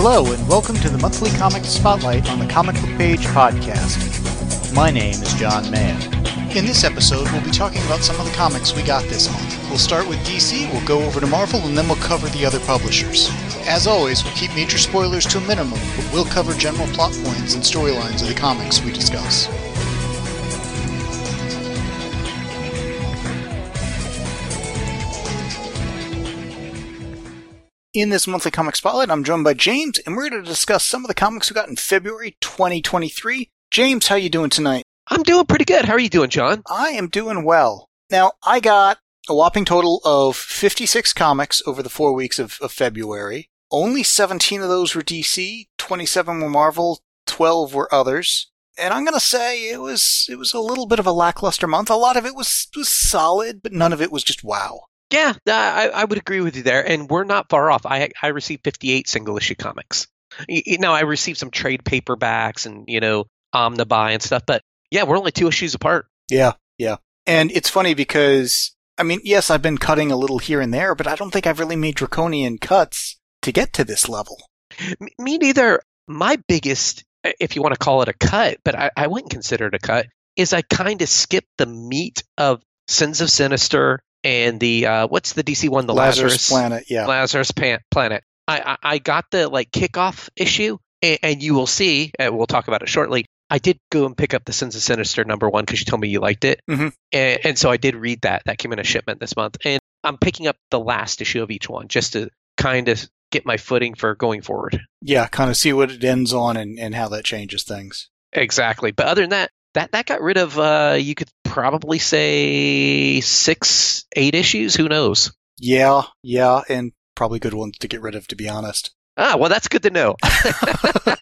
Hello, and welcome to the monthly comic spotlight on the Comic Book Page podcast. My name is John Mann. In this episode, we'll be talking about some of the comics we got this month. We'll start with DC, we'll go over to Marvel, and then we'll cover the other publishers. As always, we'll keep major spoilers to a minimum, but we'll cover general plot points and storylines of the comics we discuss. In this monthly comic spotlight, I'm joined by James, and we're going to discuss some of the comics we got in February 2023. James, how you doing tonight? I'm doing pretty good. How are you doing, John? I am doing well. Now, I got a whopping total of 56 comics over the four weeks of, of February. Only 17 of those were DC, 27 were Marvel, 12 were others. And I'm gonna say it was it was a little bit of a lackluster month. A lot of it was was solid, but none of it was just wow. Yeah, I, I would agree with you there, and we're not far off. I I received 58 single issue comics. You, know, I received some trade paperbacks and you know omnibuy and stuff, but yeah, we're only two issues apart. Yeah, yeah. And it's funny because I mean, yes, I've been cutting a little here and there, but I don't think I've really made draconian cuts to get to this level. Me neither. My biggest, if you want to call it a cut, but I, I wouldn't consider it a cut, is I kind of skipped the meat of Sins of Sinister and the uh, what's the DC one, the Lazarus, Lazarus, Planet, yeah. Lazarus Pan- Planet. I, I I got the like kickoff issue, and, and you will see. And we'll talk about it shortly. I did go and pick up the Sins of Sinister number one because you told me you liked it, Mhm. and, and so I did read that. That came in a shipment this month, and I'm picking up the last issue of each one just to kind of get my footing for going forward. Yeah, kind of see what it ends on and, and how that changes things. Exactly. But other than that, that that got rid of uh, you could probably say six, eight issues. Who knows? Yeah, yeah, and probably good ones to get rid of, to be honest. Ah, well, that's good to know.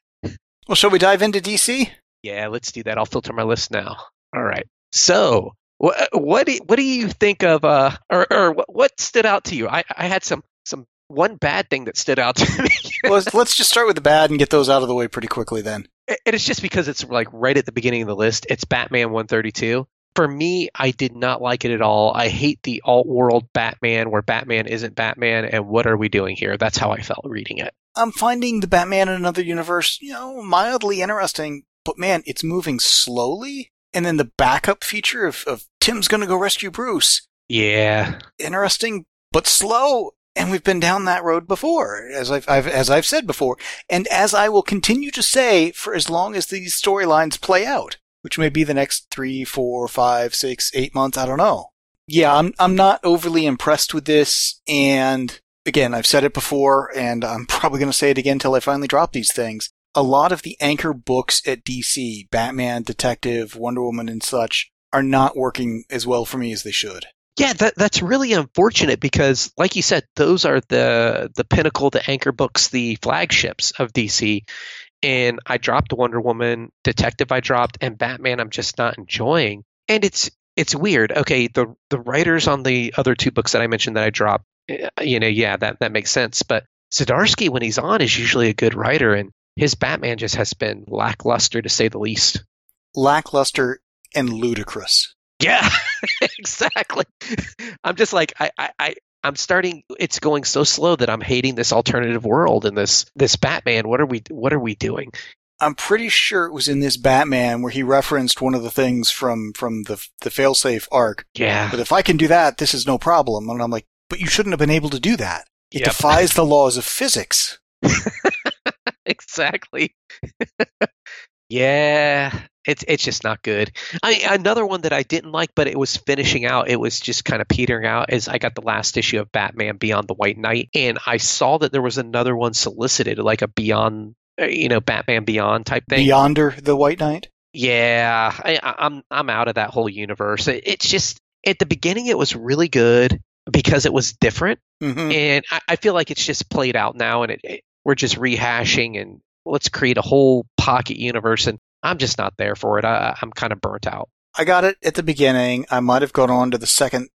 Well, shall we dive into DC? yeah, let's do that. I'll filter my list now. All right. So, what what do, what do you think of uh or or what, stood out to you? I I had some some one bad thing that stood out to me. well, let's, let's just start with the bad and get those out of the way pretty quickly then. and it's just because it's like right at the beginning of the list. It's Batman 132. For me, I did not like it at all. I hate the alt world Batman where Batman isn't Batman and what are we doing here? That's how I felt reading it. I'm finding the Batman in another universe, you know, mildly interesting, but man, it's moving slowly. And then the backup feature of, of Tim's gonna go rescue Bruce, Yeah. interesting, but slow. And we've been down that road before, as I've, I've as I've said before, and as I will continue to say for as long as these storylines play out, which may be the next three, four, five, six, eight months. I don't know. Yeah, I'm I'm not overly impressed with this, and again, I've said it before, and I'm probably going to say it again until I finally drop these things. A lot of the anchor books at DC, Batman, Detective, Wonder Woman, and such, are not working as well for me as they should. Yeah, that that's really unfortunate because like you said, those are the the pinnacle, the anchor books, the flagships of DC. And I dropped Wonder Woman, Detective I dropped, and Batman I'm just not enjoying. And it's it's weird. Okay, the the writers on the other two books that I mentioned that I dropped, eh, you know, yeah, that that makes sense. But Zdarsky when he's on is usually a good writer and his Batman just has been lackluster to say the least. Lackluster and ludicrous. Yeah, exactly. I'm just like I, I, I I'm starting. It's going so slow that I'm hating this alternative world and this this Batman. What are we What are we doing? I'm pretty sure it was in this Batman where he referenced one of the things from from the the failsafe arc. Yeah, But if I can do that, this is no problem. And I'm like, but you shouldn't have been able to do that. It Yep. defies the laws of physics. exactly. yeah, it's it's just not good. I another one that I didn't like, but it was finishing out. It was just kind of petering out. Is I got the last issue of Batman Beyond the White Knight, and I saw that there was another one solicited, like a Beyond, uh, you know, Batman Beyond type thing. Beyonder the White Knight. Yeah, I, I'm I'm out of that whole universe. It, it's just at the beginning it was really good because it was different, hmm and I, I feel like it's just played out now, and it, it- we're just rehashing and let's create a whole pocket universe, and I'm just not there for it. I, I'm kind of burnt out. I got it at the beginning. I might have gone on to the second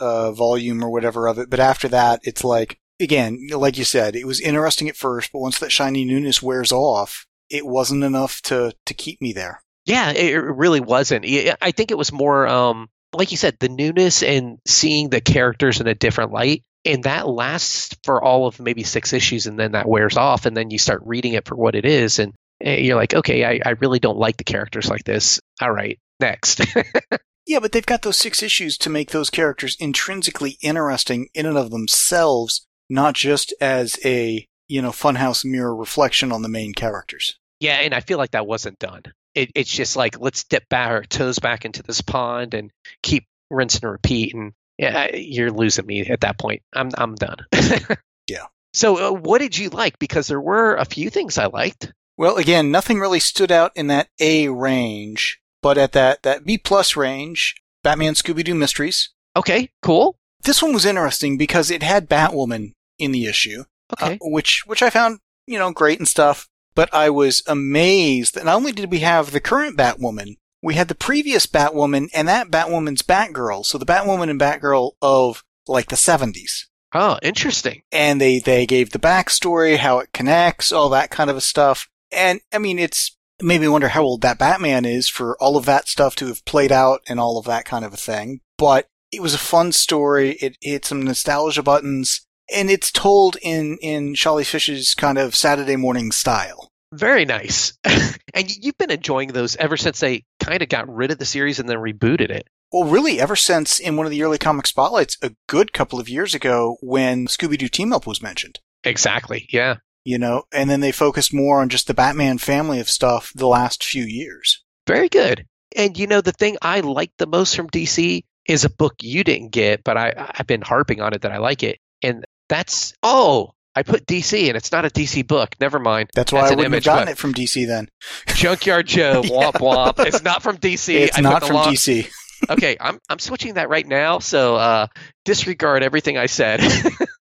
uh, volume or whatever of it, but after that, it's like again, like you said, it was interesting at first, but once that shiny newness wears off, it wasn't enough to to keep me there. Yeah, it, really wasn't. I I think it was more, um, like you said, the newness and seeing the characters in a different light and that lasts for all of maybe six issues and then that wears off and then you start reading it for what it is and you're like okay i, I really don't like the characters like this. All right next. Yeah, but they've got those six issues to make those characters intrinsically interesting in and of themselves, not just as a, you know, funhouse mirror reflection on the main characters. yeah and i feel like that wasn't done. It, it's just like let's dip back our toes back into this pond and keep rinse and repeat and yeah you're losing me at that point. I'm, I'm done. Yeah. so uh, what did you like? Because there were a few things i liked Well, again, nothing really stood out in that A range, but at that, that B plus range, Batman Scooby Doo Mysteries. okay cool This one was interesting because it had Batwoman in the issue. okay uh, which which I found you know great and stuff. But I was amazed that not only did we have the current Batwoman, we had the previous Batwoman and that Batwoman's Batgirl. So the Batwoman and Batgirl of like the seventies, oh interesting and they they gave the backstory, how it connects, all that kind of stuff. And I mean, it's it made me wonder how old that Batman is for all of that stuff to have played out and all of that kind of a thing. But it was a fun story. It hit some nostalgia buttons, and it's told in in Sholly Fisch's kind of Saturday morning style. Very nice. and you've been enjoying those ever since they kind of got rid of the series and then rebooted it. Well, really, ever since in one of the early comic spotlights a good couple of years ago when Scooby Doo Team Up was mentioned. Exactly. Yeah. You know, and then they focused more on just the Batman family of stuff the last few years. Very good. And you know, the thing I like the most from DC is a book you didn't get, but I, I've been harping on it that I like it. And that's, oh, I put DC and it's not a DC book. Never mind. That's why That's I wouldn't image, have gotten it from DC then. Junkyard Joe, womp womp. It's not from DC. it's I not from law- DC. Okay, I'm, I'm switching that right now. So uh, disregard everything I said.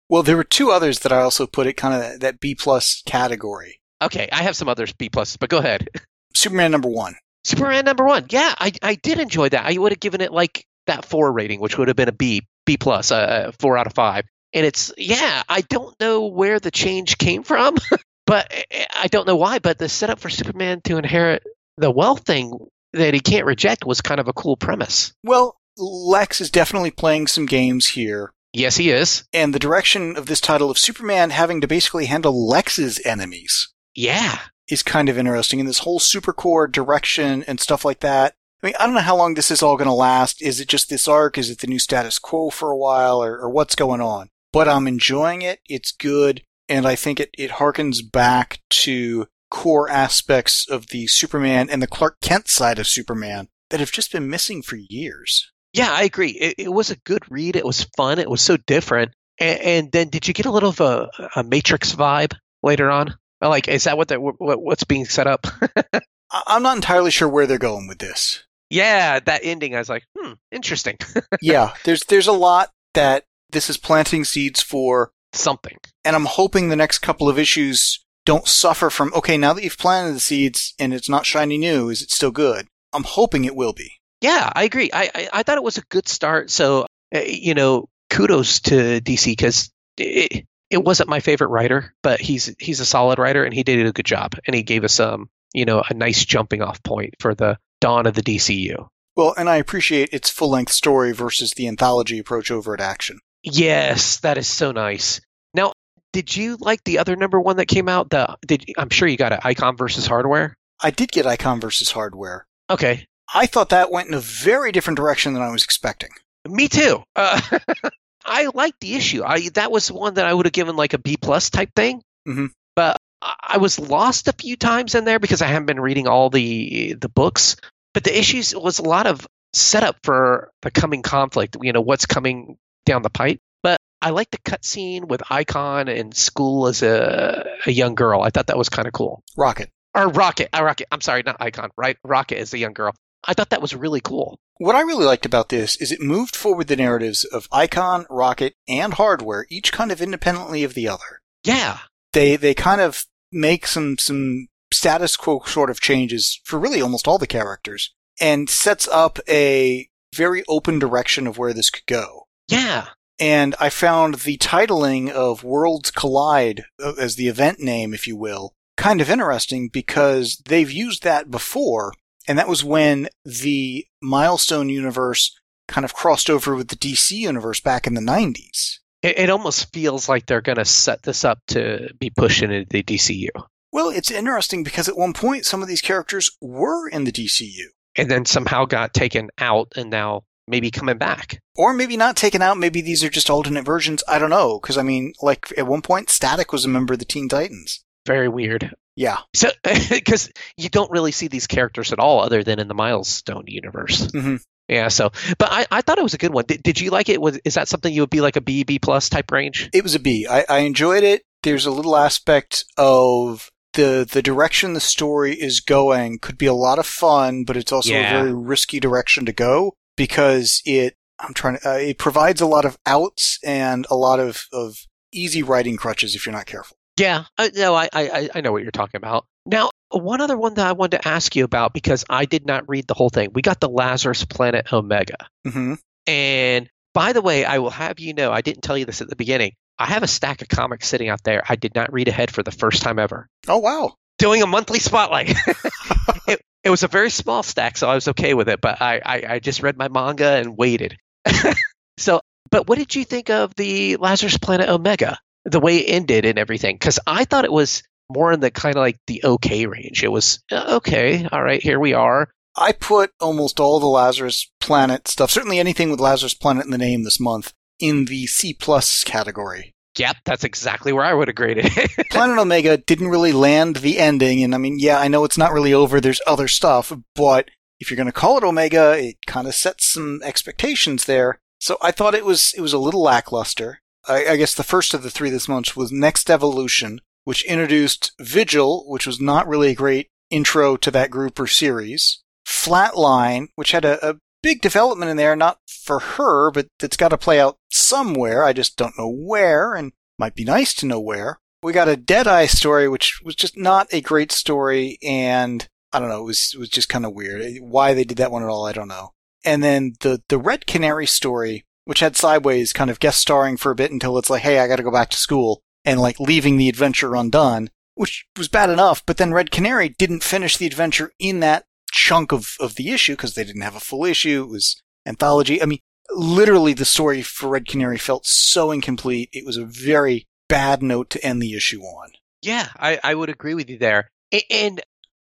Well, there were two others that I also put it kind of that B plus category. okay, I have some others B pluses, but go ahead. Superman number one. Superman number one. Yeah, I I did enjoy that. I would have given it like that four rating, which would have been a B B plus, uh, four out of five. And it's yeah, I don't know where the change came from, but I- I don't know why. But the setup for Superman to inherit the wealth thing that he can't reject was kind of a cool premise. Well, Lex is definitely playing some games here. Yes, he is. And the direction of this title of Superman having to basically handle Lex's enemies Yeah, is kind of interesting. And this whole Supercorp direction and stuff like that. I mean, I don't know how long this is all going to last. Is it just this arc? Is it the new status quo for a while or, or what's going on? But I'm enjoying it. It's good. And I think it, it harkens back to core aspects of the Superman and the Clark Kent side of Superman that have just been missing for years. Yeah, I agree. It, it was a good read. It was fun. It was so different. And, and then, did you get a little of a, a Matrix vibe later on? Like, is that what the, what, what's being set up? I'm not entirely sure where they're going with this. Yeah, that ending, I was like, hmm, interesting. yeah, there's there's a lot that this is planting seeds for, Something. and I'm hoping the next couple of issues don't suffer from. Okay, now that you've planted the seeds and it's not shiny new, is it still good? I'm hoping it will be. Yeah, I agree. I, I, I thought it was a good start. So, uh, you know, kudos to DC because it, it wasn't my favorite writer, but he's he's a solid writer and he did a good job. And he gave us um, you know, a nice jumping off point for the dawn of the DCU. Well, and I appreciate its full length story versus the anthology approach over at Action. Yes, that is so nice. Now, did you like the other number one that came out? The did I'm sure you got it, Icon versus Hardware. I did get Icon versus Hardware. Okay, I thought that went in a very different direction than I was expecting. Me too. Uh, I liked the issue. I that was one that I would have given like a B plus type thing. Mhm. But I was lost a few times in there because I haven't been reading all the the books. But the issues was a lot of setup for the coming conflict. You know what's coming down the pipe. But I like the cutscene with Icon and school as a a young girl. I thought that was kind of cool. Rocket. Or Rocket. Uh, Rocket. I'm sorry, not Icon. Right, Rocket as a young girl. I thought that was really cool. What I really liked about this is it moved forward the narratives of Icon, Rocket, and Hardware, each kind of independently of the other. Yeah. They they kind of make some some status quo sort of changes for really almost all the characters and sets up a very open direction of where this could go. Yeah. And I found the titling of Worlds Collide uh, as the event name, if you will, kind of interesting because they've used that before. And that was when the Milestone universe kind of crossed over with the DC universe back in the 90s. It, it almost feels like they're going to set this up to be pushed into the DCU. Well, it's interesting because at one point some of these characters were in the DCU. And then somehow got taken out and now maybe coming back. Or maybe not taken out, maybe these are just alternate versions. I don't know. Because, I mean, like at one point, Static was a member of the Teen Titans. Very weird. Yeah. So, because you don't really see these characters at all other than in the Milestone universe. Mhm. Yeah, so, but I, I thought it was a good one. Did, did you like it? Was, is that something you would be like a B, B plus type range? It was a B. I, I enjoyed it. There's a little aspect of the the direction the story is going could be a lot of fun, but it's also Yeah. a very risky direction to go because it I'm trying to uh, it provides a lot of outs and a lot of of easy writing crutches if you're not careful. Yeah, I, no, I, I, I know what you're talking about. Now, one other one that I wanted to ask you about because I did not read the whole thing. We got the Lazarus Planet Omega. hmm And by the way, I will have you know, I didn't tell you this at the beginning. I have a stack of comics sitting out there. I did not read ahead for the first time ever. Oh wow. Doing a monthly spotlight. it, it was a very small stack, so I was okay with it. But I, I, I just read my manga and waited. so, but what did you think of the Lazarus Planet Omega? The way it ended and everything? Because I thought it was more in the kind of like the okay range. It was uh, okay, all right, here we are. I put almost all the Lazarus Planet stuff, certainly anything with Lazarus Planet in the name this month, in the C plus category. Yep, that's exactly where I would have graded it. Planet Omega didn't really land the ending, and I mean, yeah, I know it's not really over. There's other stuff, but if you're going to call it Omega, it kind of sets some expectations there. So I thought it was it was a little lackluster. I, I guess the first of the three this month was Next Evolution, which introduced Vigil, which was not really a great intro to that group or series. Flatline, which had a, a big development in there, not for her, but it's got to play out somewhere. I just don't know where, and might be nice to know where. We got a Deadeye story, which was just not a great story, and I don't know, it was it was just kind of weird. Why they did that one at all, I don't know. And then the the Red Canary story, which had Sideways kind of guest starring for a bit until it's like, hey, I got to go back to school, and like leaving the adventure undone, which was bad enough. But then Red Canary didn't finish the adventure in that chunk of of the issue because they didn't have a full issue. It was anthology. I mean, literally, the story for Red Canary felt so incomplete. It was a very bad note to end the issue on. Yeah, I, I would agree with you there. And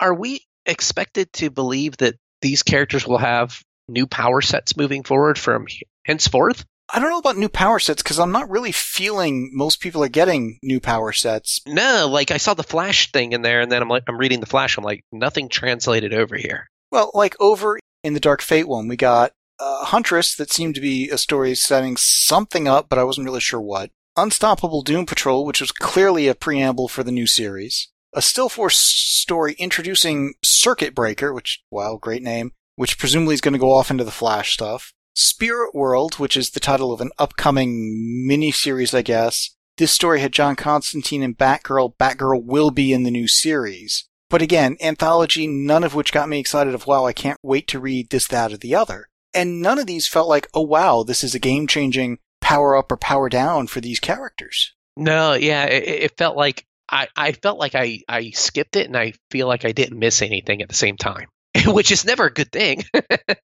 are we expected to believe that these characters will have new power sets moving forward from henceforth? I don't know about new power sets because I'm not really feeling most people are getting new power sets. No, like I saw the Flash thing in there, and then I'm like, I'm reading the Flash. I'm like, nothing translated over here. Well, like over in the Dark Fate one, we got uh, Huntress that seemed to be a story setting something up, but I wasn't really sure what. Unstoppable Doom Patrol, which was clearly a preamble for the new series. A Still Force story introducing Circuit Breaker, which, wow, great name, which presumably is going to go off into the Flash stuff. Spirit World, which is the title of an upcoming miniseries, I guess. This story had John Constantine and Batgirl. Batgirl will be in the new series. But again, anthology, none of which got me excited of, wow, I can't wait to read this, that, or the other. And none of these felt like, oh wow, this is a game changing power up or power down for these characters. No, yeah, it, it felt like I, I felt like I, I skipped it, and I feel like I didn't miss anything at the same time, which is never a good thing.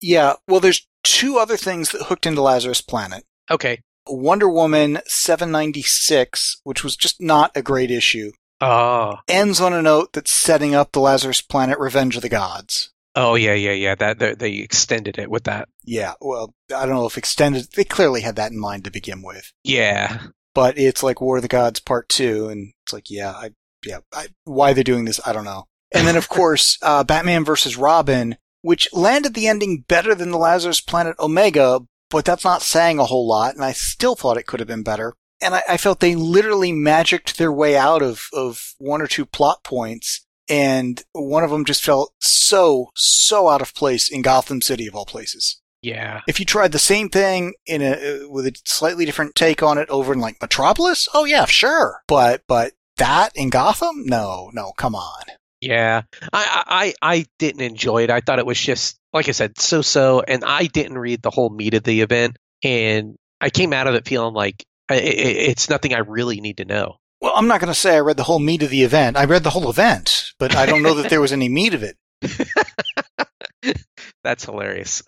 Yeah, well, there's two other things that hooked into Lazarus Planet. okay. Wonder Woman 796, which was just not a great issue, Oh, ends on a note that's setting up the Lazarus Planet Revenge of the Gods. oh yeah, yeah, yeah. That they, they extended it with that. Yeah, well, I don't know if extended, they clearly had that in mind to begin with. Yeah, But it's like War of the Gods Part 2, and it's like, yeah, I, yeah, I, why they're doing this, I don't know. And then, of course, uh, Batman versus Robin, which landed the ending better than the Lazarus Planet Omega, but that's not saying a whole lot, and I still thought it could have been better. And I, I felt they literally magicked their way out of, of one or two plot points, and one of them just felt so, so out of place in Gotham City, of all places. yeah. If you tried the same thing in a uh, with a slightly different take on it over in like Metropolis, oh yeah, sure. But but that in Gotham, no, no, come on. Yeah, I, I I didn't enjoy it. I thought it was just like I said, so so, and I didn't read the whole meat of the event, and I came out of it feeling like I, it, it's nothing I really need to know. Well, I'm not going to say I read the whole meat of the event. I read the whole event, but I don't know that there was any meat of it. That's hilarious.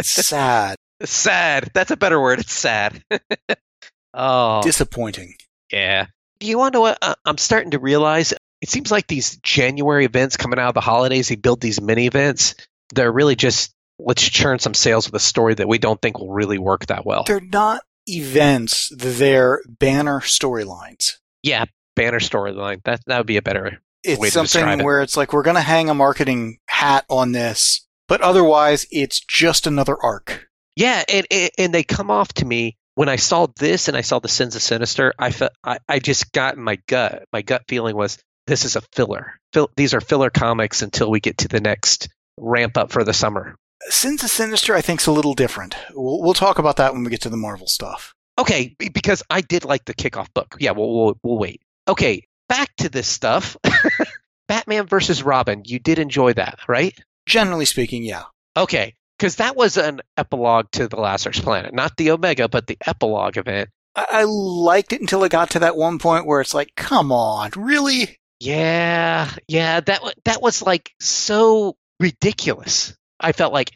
Sad. sad. That's a better word. It's sad. Oh, Disappointing. yeah. Do you want to uh, I'm starting to realize? It seems like these January events coming out of the holidays, they build these mini events. They're really just let's churn some sales with a story that we don't think will really work that well. They're not events, they're banner storylines. Yeah, banner storyline. That that would be a better. It's Way to describe something it. where it's like we're going to hang a marketing hat on this, but otherwise it's just another arc. Yeah, and and, and they come off to me when I saw this and I saw the Sins of Sinister. I felt I, I just got in my gut. My gut feeling was this is a filler. Fill, these are filler comics until we get to the next ramp up for the summer. Sins of Sinister, I think, is a little different. We'll, we'll talk about that when we get to the Marvel stuff. Okay, because I did like the kickoff book. Yeah, we'll we'll, we'll wait. Okay, back to this stuff. Batman versus Robin. You did enjoy that, right? Generally speaking, yeah. Okay, because that was an epilogue to the Lazarus Planet, not the Omega, but the epilogue event. I, I liked it until it got to that one point where it's like, come on, really? Yeah, yeah, that that was like so ridiculous. I felt like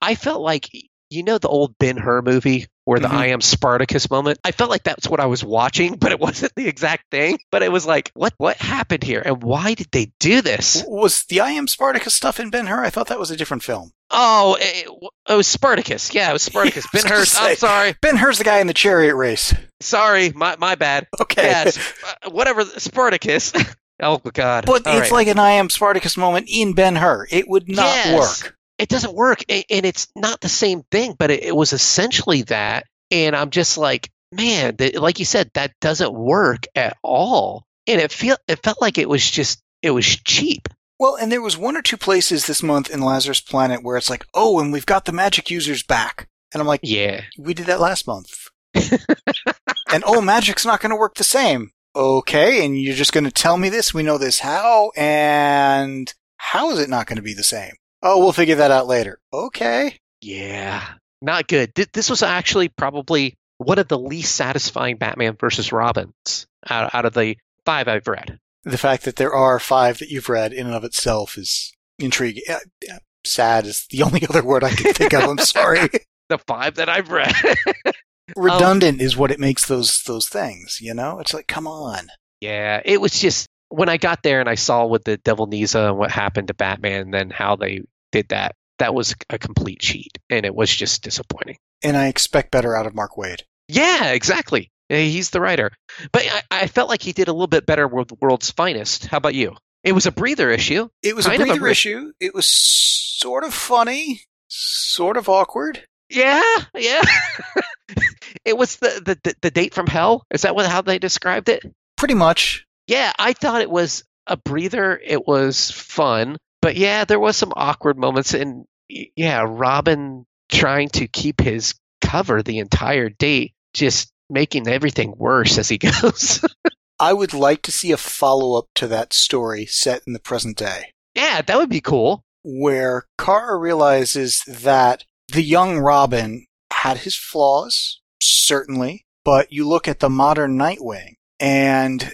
I felt like you know the old Ben Hur movie where the Mhm. I am Spartacus moment. I felt like that's what I was watching, but it wasn't the exact thing. But it was like, what what happened here, and why did they do this? Was the I Am Spartacus stuff in Ben Hur? I thought that was a different film. Oh, it, it was Spartacus. Yeah, it was Spartacus. Ben Hur. I'm sorry, Ben Hur's the guy in the chariot race. sorry, my my bad. Okay. Yes, uh, whatever. Spartacus. Oh God. But All it's right. like an I Am Spartacus moment in Ben Hur. It would not Yes. work. it doesn't work and it's not the same thing but it, was essentially that and i'm just like man like you said that doesn't work at all and it feel it felt like it was just it was cheap Well, and there was one or two places this month in Lazarus Planet where it's like, oh, and we've got the magic users back. And I'm like, yeah we did that last month. and oh, magic's not going to work the same. Okay, and you're just going to tell me this? We know this how? And how is it not going to be the same? Oh, we'll figure that out later. Okay. yeah not good this was actually probably one of the least satisfying batman versus robins out, out of the five i've read The fact that there are five that you've read in and of itself is intriguing. Sad is the only other word I can think of. I'm sorry. the five that i've read Um, redundant is what it makes those those things. You know, it's like, come on. Yeah, it was just when I got there and I saw with the Devil Nezha and uh, what happened to Batman and then how they did that, that was a complete cheat. And it was just disappointing. And I expect better out of Mark Waid. Yeah, exactly. He's the writer. But I, I felt like he did a little bit better with the World's Finest. How about you? It was a breather issue. It was Kind a of a breather issue. It was sort of funny, sort of awkward. Yeah, yeah. it was the, the, the, the date from hell. Is that what how they described it? Pretty much. Yeah, I thought it was a breather. It was fun, but yeah, there was some awkward moments, and yeah, Robin trying to keep his cover the entire date, just making everything worse as he goes. I would like to see a follow up to that story set in the present day, yeah, that would be cool. where Kara realizes that the young Robin had his flaws, certainly, but you look at the modern Nightwing, and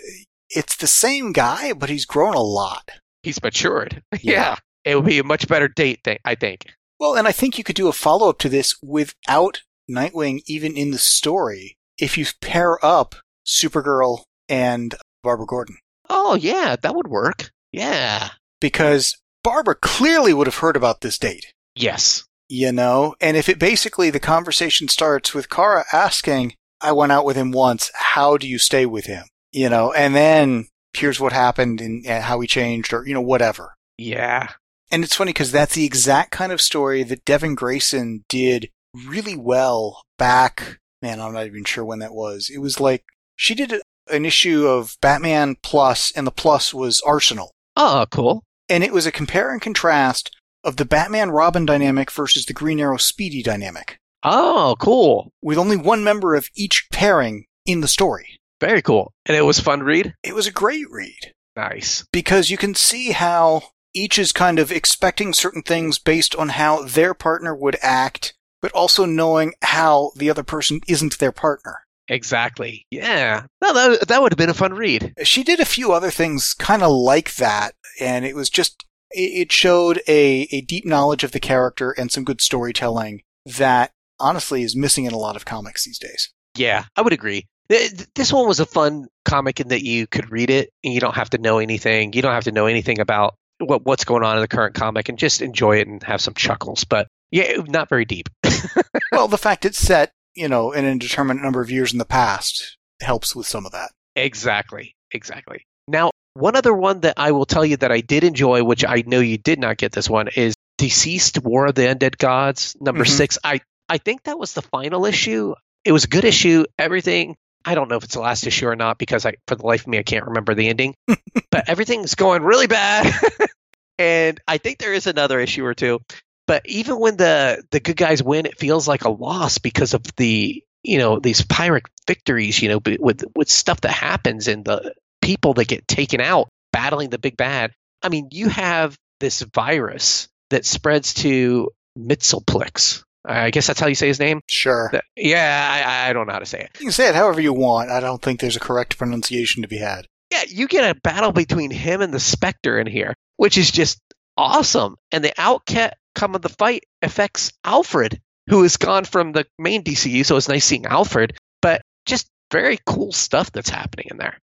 it's the same guy, but he's grown a lot. He's matured. Yeah. Yeah, it would be a much better date thing, I think. Well, and I think you could do a follow up to this without Nightwing even in the story if you pair up Supergirl and Barbara Gordon. Oh yeah, that would work. Yeah. Because Barbara clearly would have heard about this date, Yes. You know? And if it basically the conversation starts with Kara asking, I went out with him once, how do you stay with him? You know, and then here's what happened and, and how he changed or, you know, whatever. Yeah. And it's funny because that's the exact kind of story that Devin Grayson did really well back. Man, I'm not even sure when that was. It was like she did an issue of Batman Plus, and the Plus was Arsenal. Oh, cool. And it was a compare and contrast of the Batman Robin dynamic versus the Green Arrow Speedy dynamic, Oh, cool. with only one member of each pairing in the story. Very cool. And it was fun to read. It was a great read. Nice. because you can see how each is kind of expecting certain things based on how their partner would act, but also knowing how the other person isn't their partner. Exactly. Yeah. No, that, that would have been a fun read. She did a few other things kind of like that, and it was just, it showed a, a deep knowledge of the character and some good storytelling that honestly is missing in a lot of comics these days. Yeah, I would agree. This one was a fun comic in that you could read it and you don't have to know anything. You don't have to know anything about what what's going on in the current comic and just enjoy it and have some chuckles. But yeah, not very deep. well, the fact it's set, you know, in an indeterminate number of years in the past helps with some of that. Exactly. Exactly. Now, one other one that I will tell you that I did enjoy, which I know you did not get this one, is DCeased War of the Undead Gods, number Mhm. six. I, I think that was the final issue. It was a good issue. Everything, I don't know if it's the last issue or not because I, for the life of me, I can't remember the ending. but everything's going really bad. and I think there is another issue or two. But even when the, the good guys win, it feels like a loss because of the, you know, these pirate victories, you know, with, with stuff that happens in the people that get taken out battling the big bad. I mean, you have this virus that spreads to Mxyzptlk. I guess that's how you say his name. Sure. Yeah, I, I don't know how to say it. You can say it however you want. I don't think there's a correct pronunciation to be had. Yeah, you get a battle between him and the Spectre in here, which is just awesome. And the outcome of the fight affects Alfred, who has gone from the main DCU, so it's nice seeing Alfred, but just very cool stuff that's happening in there.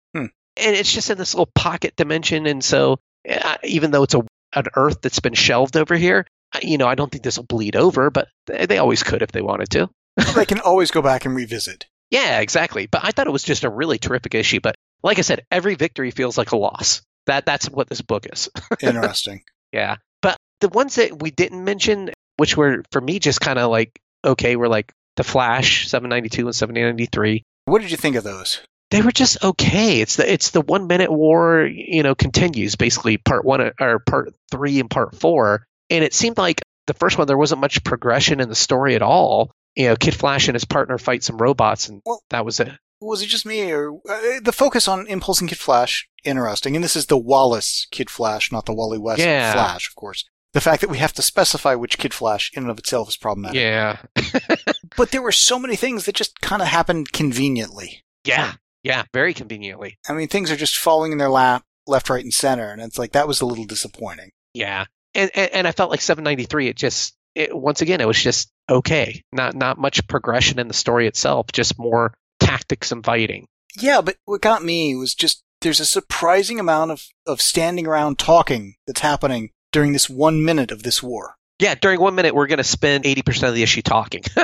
And it's just in this little pocket dimension, and so uh, even though it's a an Earth that's been shelved over here, uh, you know, I don't think this will bleed over, but they, they always could if they wanted to. they can always go back and revisit. Yeah, exactly. But I thought it was just a really terrific issue. But like I said, every victory feels like a loss. That that's what this book is. Interesting. yeah. But the ones that we didn't mention, which were for me just kind of like okay, were like the Flash 792 and 793. what did you think of those? They were just okay. It's the it's the one minute war, you know, continues basically part one or part three and part four. And it seemed like the first one there wasn't much progression in the story at all. You know, Kid Flash and his partner fight some robots, and Well- that was it. Was it just me, or uh, the focus on Impulse and Kid Flash? Interesting. And this is the Wallace Kid Flash, not the Wally West Yeah. Flash, of course. The fact that we have to specify which Kid Flash in and of itself is problematic. Yeah. But there were so many things that just kind of happened conveniently. Yeah, yeah, very conveniently. I mean, things are just falling in their lap, left, right, and center, and it's like that was a little disappointing. Yeah, and and, and I felt like 793. It just it, once again it was just okay. Not not much progression in the story itself. Just more tactics and fighting. Yeah, but what got me was just there's a surprising amount of, of standing around talking that's happening during this one minute of this war. Yeah, during one minute we're going to spend 80% of the issue talking.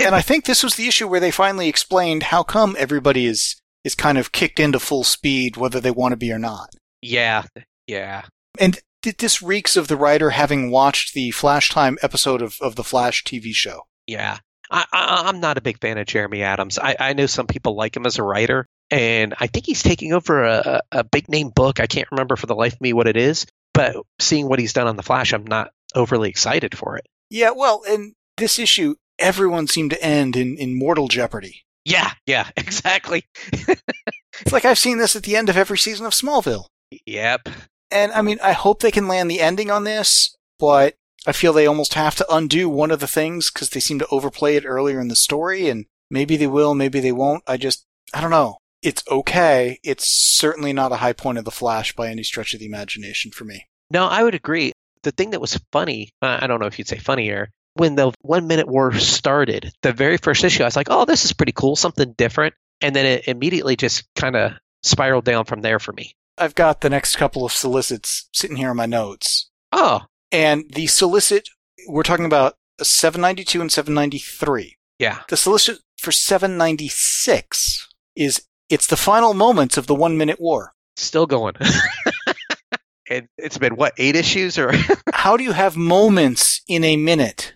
and I think this was the issue where they finally explained how come everybody is is kind of kicked into full speed, whether they want to be or not. yeah, yeah, And th- this reeks of the writer having watched the Flash Time episode of, of the Flash TV show. yeah. I, I, I'm not a big fan of Jeremy Adams. I, I know some people like him as a writer, and I think he's taking over a, a big name book. I can't remember for the life of me what it is, but seeing what he's done on the Flash, I'm not overly excited for it. Yeah, well, in this issue, everyone seemed to end in, in mortal jeopardy. Yeah, yeah, exactly. It's like I've seen this at the end of every season of Smallville. Yep. And I mean, I hope they can land the ending on this, but I feel they almost have to undo one of the things because they seem to overplay it earlier in the story, and maybe they will, maybe they won't. I just, I don't know. It's okay. It's certainly not a high point of the Flash by any stretch of the imagination for me. No, I would agree. The thing that was funny, I don't know if you'd say funnier, when the one minute war started, the very first issue, I was like, oh, this is pretty cool, something different. And then it immediately just kind of spiraled down from there for me. I've got the next couple of solicits sitting here in my notes. Oh, And the solicit, we're talking about 792 and 793. yeah. The solicit for 796 is it's the final moments of the one minute war. Still going. and it's been, what, eight issues? or How do you have moments in a minute?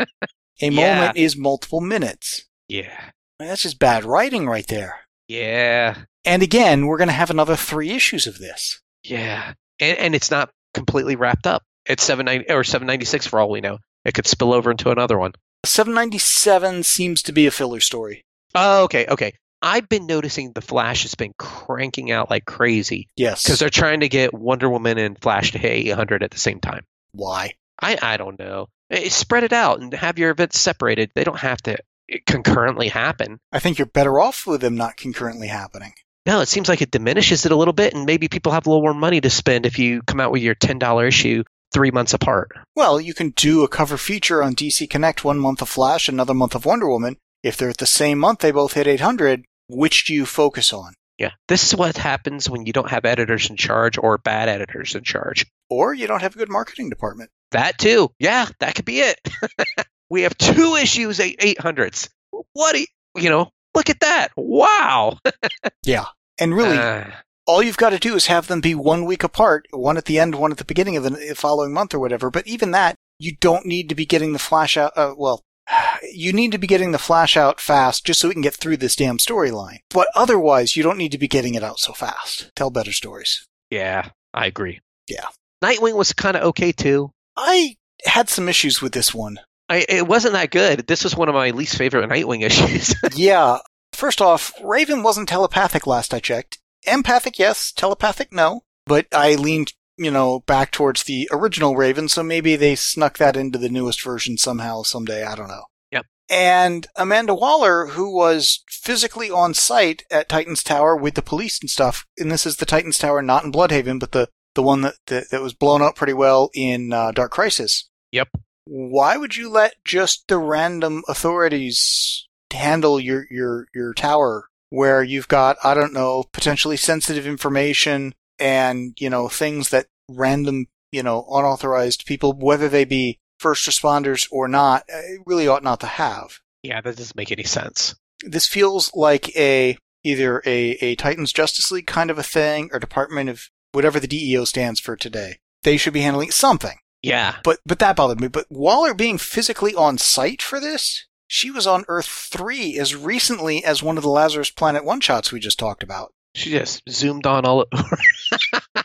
A Yeah. moment is multiple minutes. Yeah. I mean, that's just bad writing right there. Yeah. And again, we're going to have another three issues of this. Yeah. And, and it's not completely wrapped up. It's 790 or 796 for all we know. It could spill over into another one. 797 seems to be a filler story. Oh, okay, okay. I've been noticing the Flash has been cranking out like crazy Yes. because they're trying to get Wonder Woman and Flash to hit 800 at the same time. Why? I, I don't know. Eh, Spread it out and have your events separated. They don't have to concurrently happen. I think you're better off with them not concurrently happening. No, it seems like it diminishes it a little bit, and maybe people have a little more money to spend if you come out with your $10 issue three months apart. Well, you can do a cover feature on DC Connect one month of Flash, another month of Wonder Woman. If they're at the same month, they both hit 800. which do you focus on? Yeah. This is what happens when you don't have editors in charge or bad editors in charge. Or you don't have a good marketing department. That too. Yeah, that could be it. we have two issues, eight 800s. What do you, you know, look at that. Wow. Yeah. And really, Uh, all you've got to do is have them be one week apart, one at the end, one at the beginning of the following month or whatever. But even that, you don't need to be getting the flash out. Uh, well, you need to be getting the flash out fast just so we can get through this damn storyline. But otherwise, you don't need to be getting it out so fast. Tell better stories. yeah, I agree. Yeah. Nightwing was kind of okay too. I had some issues with this one. I, it wasn't that good. This was one of my least favorite Nightwing issues. yeah. First off, Raven wasn't telepathic last I checked. Empathic, yes. Telepathic, no. But I leaned, you know, back towards the original Raven, so maybe they snuck that into the newest version somehow, someday. I don't know. Yep. And Amanda Waller, who was physically on site at Titan's Tower with the police and stuff, and this is the Titan's Tower not in Blüdhaven, but the, the one that, that, that was blown up pretty well in uh, Dark Crisis. Yep. Why would you let just the random authorities handle your your your tower where you've got I don't know potentially sensitive information and you know things that random you know unauthorized people whether they be first responders or not uh, really ought not to have. yeah, that doesn't make any sense. This feels like a either a a Titans Justice League kind of a thing or Department of whatever the DEO stands for today. They should be handling something. Yeah. But but that bothered me. But Waller being physically on site for this, she was on Earth three as recently as one of the Lazarus Planet one shots we just talked about. She just zoomed on all over.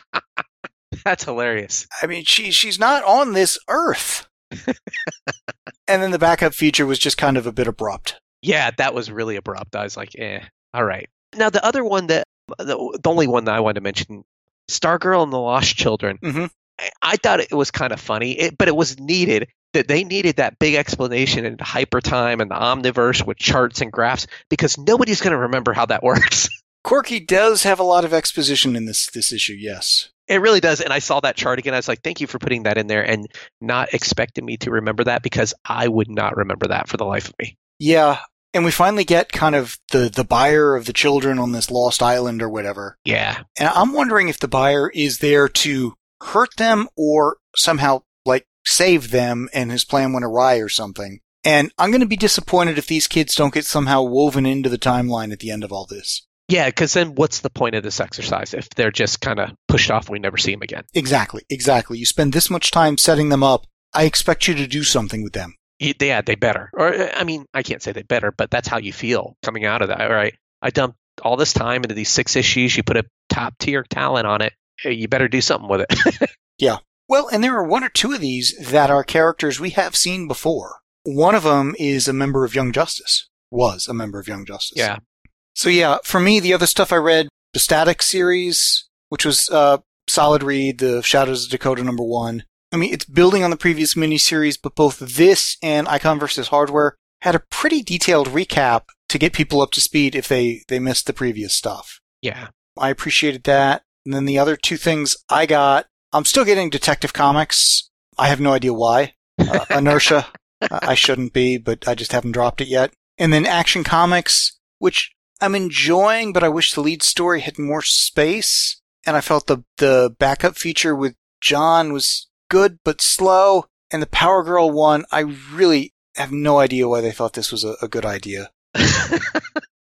That's hilarious. I mean, she she's not on this Earth. and then the backup feature was just kind of a bit abrupt. Yeah, that was really abrupt. I was like, eh, all right. Now the other one that the, the only one that I wanted to mention, Stargirl and the Lost Children. Mhm. I, I thought it was kind of funny, it, but it was needed. That they needed that big explanation into hyper time and the omniverse with charts and graphs because nobody's going to remember how that works. Corky does have a lot of exposition in this this issue. Yes. It really does. And I saw that chart again. I was like, thank you for putting that in there and not expecting me to remember that because I would not remember that for the life of me. Yeah. And we finally get kind of the the buyer of the children on this lost island or whatever. Yeah. And I'm wondering if the buyer is there to hurt them or somehow like save them and his plan went awry or something. And I'm going to be disappointed if these kids don't get somehow woven into the timeline at the end of all this. Yeah. Because then what's the point of this exercise if they're just kind of pushed off and we never see them again? Exactly, exactly. You spend this much time setting them up. I expect you to do something with them. Yeah, they better. Or, I mean, I can't say they better, but that's how you feel coming out of that. All right. I dumped all this time into these six issues. You put a top tier talent on it. eh, You better do something with it. Yeah. Well, and there are one or two of these that are characters we have seen before. One of them is a member of Young Justice. Was a member of Young Justice. yeah. So yeah, for me, the other stuff I read, the Static series, which was uh, solid read, the Shadows of Dakota number one. I mean, it's building on the previous miniseries, but both this and Icon versus Hardware had a pretty detailed recap to get people up to speed if they they missed the previous stuff. Yeah. I appreciated that. And then the other two things I got, I'm still getting Detective Comics. I have no idea why. Uh, inertia. I I shouldn't be, but I just haven't dropped it yet. And then Action Comics, which I'm enjoying, but I wish the lead story had more space. And I felt the the backup feature with John was good but slow. And the Power Girl one, I really have no idea why they thought this was a, a good idea.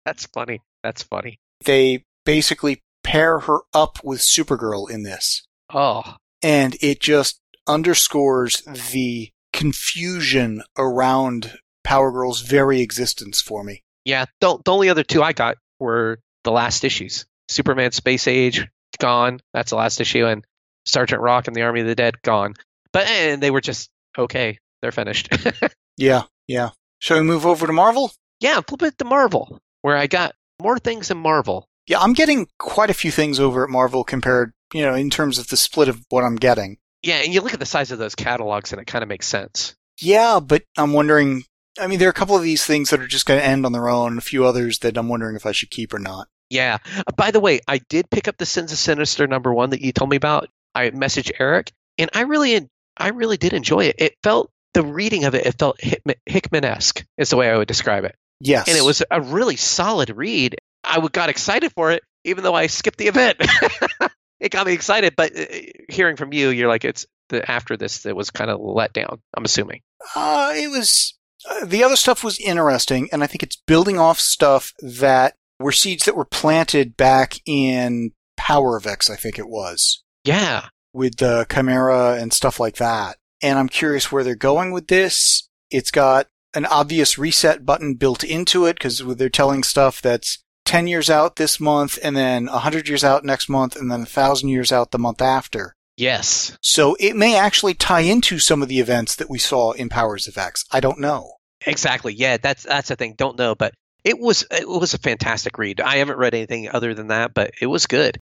That's funny. That's funny. They basically pair her up with Supergirl in this. Oh, and it just underscores the confusion around Power Girl's very existence for me. yeah. The, the only other two I got were the last issues Superman Space Age, gone. That's the last issue. And Sergeant Rock and the Army of the Dead, gone. But and they were just okay. They're finished. Yeah, yeah. Shall we move over to Marvel? yeah, flip it to Marvel, where I got more things in Marvel. Yeah, I'm getting quite a few things over at Marvel compared, you know, in terms of the split of what I'm getting. Yeah, and you look at the size of those catalogs, and it kind of makes sense. Yeah, but I'm wondering. I mean, there are a couple of these things that are just going to end on their own, a few others that I'm wondering if I should keep or not. Yeah. Uh, by the way, I did pick up the Sins of Sinister number one that you told me about. I messaged Eric, and I really, I really did enjoy it. It felt the reading of it. It felt Hickman- Hickman-esque, is the way I would describe it. Yes, And it was a really solid read. I got excited for it, even though I skipped the event. it got me excited, but uh, hearing from you, you're like, it's the after this that was kind of let down. I'm assuming. Uh, it was uh, the other stuff was interesting, and I think it's building off stuff that were seeds that were planted back in Power of X. I think it was Yeah. with the Chimera and stuff like that. And I'm curious where they're going with this. It's got an obvious reset button built into it because they're telling stuff that's 10 years out this month and then 100 years out next month and then 1,000 years out the month after. Yes. So it may actually tie into some of the events that we saw in Powers of X. I don't know. Exactly. Yeah, that's that's the thing. Don't know, but it was it was a fantastic read. I haven't read anything other than that, but it was good.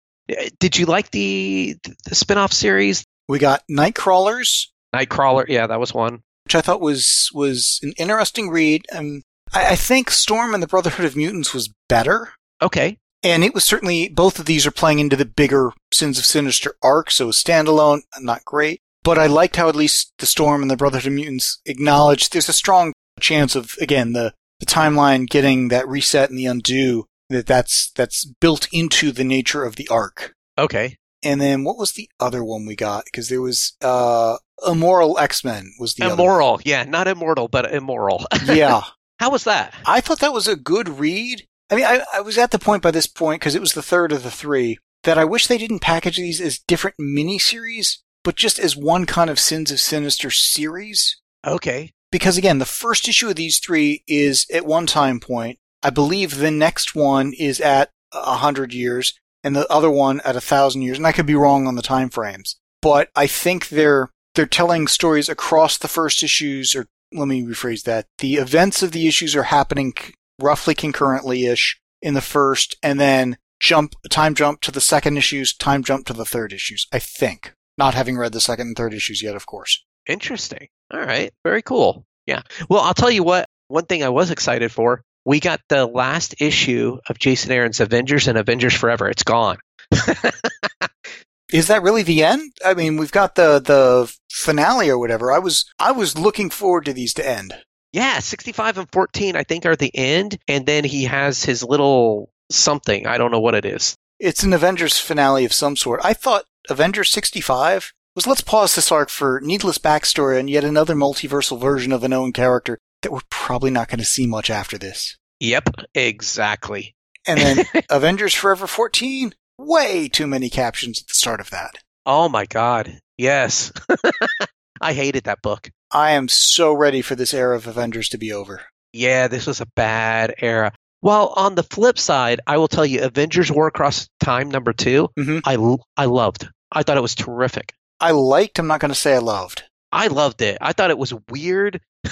Did you like the the spin-off series? We got Nightcrawlers, Nightcrawler, yeah, that was one. which I thought was was an interesting read. Um, I, I think Storm and the Brotherhood of Mutants was better. Okay. And it was certainly, both of these are playing into the bigger Sins of Sinister arc, so standalone, not great. But I liked how at least the Storm and the Brotherhood of Mutants acknowledged there's a strong chance of, again, the, the timeline getting that reset and the undo, that that's, that's built into the nature of the arc. Okay. And then what was the other one we got? Because there was, uh, Immoral X-Men was the other one. immoral. Yeah, not immortal, but immoral. Yeah. How was that? I thought that was a good read. I mean, I, I was at the point by this point, because it was the third of the three, that I wish they didn't package these as different miniseries, but just as one kind of Sins of Sinister series. Okay. Because again, the first issue of these three is at one time point. I believe the next one is at a hundred years, and the other one at a thousand years, and I could be wrong on the time frames. But I think they're they're telling stories across the first issues, or let me rephrase that. The events of the issues are happening roughly concurrently ish in the first, and then jump time jump to the second issues, time jump to the third issues. I think, not having read the second and third issues yet, of course. Interesting. All right. Very cool. Yeah. Well, I'll tell you what. One thing I was excited for. We got the last issue of Jason Aaron's Avengers and Avengers Forever. It's gone. Is that really the end? I mean, we've got the the finale or whatever. I was I was looking forward to these to end. Yeah, 65 and 14, I think, are the end. And then he has his little something. I don't know what it is. It's an Avengers finale of some sort. I thought Avengers 65 was let's pause this arc for needless backstory and yet another multiversal version of a known character that we're probably not going to see much after this. Yep, exactly. And then Avengers Forever 14, way too many captions at the start of that. Oh my God. Yes. I hated that book. I am so ready for this era of Avengers to be over. Yeah, this was a bad era. Well, on the flip side, I will tell you, Avengers War Across Time number 2 Mhm. I I loved. I thought it was terrific. I liked, I'm not going to say I loved. I loved it. I thought it was weird.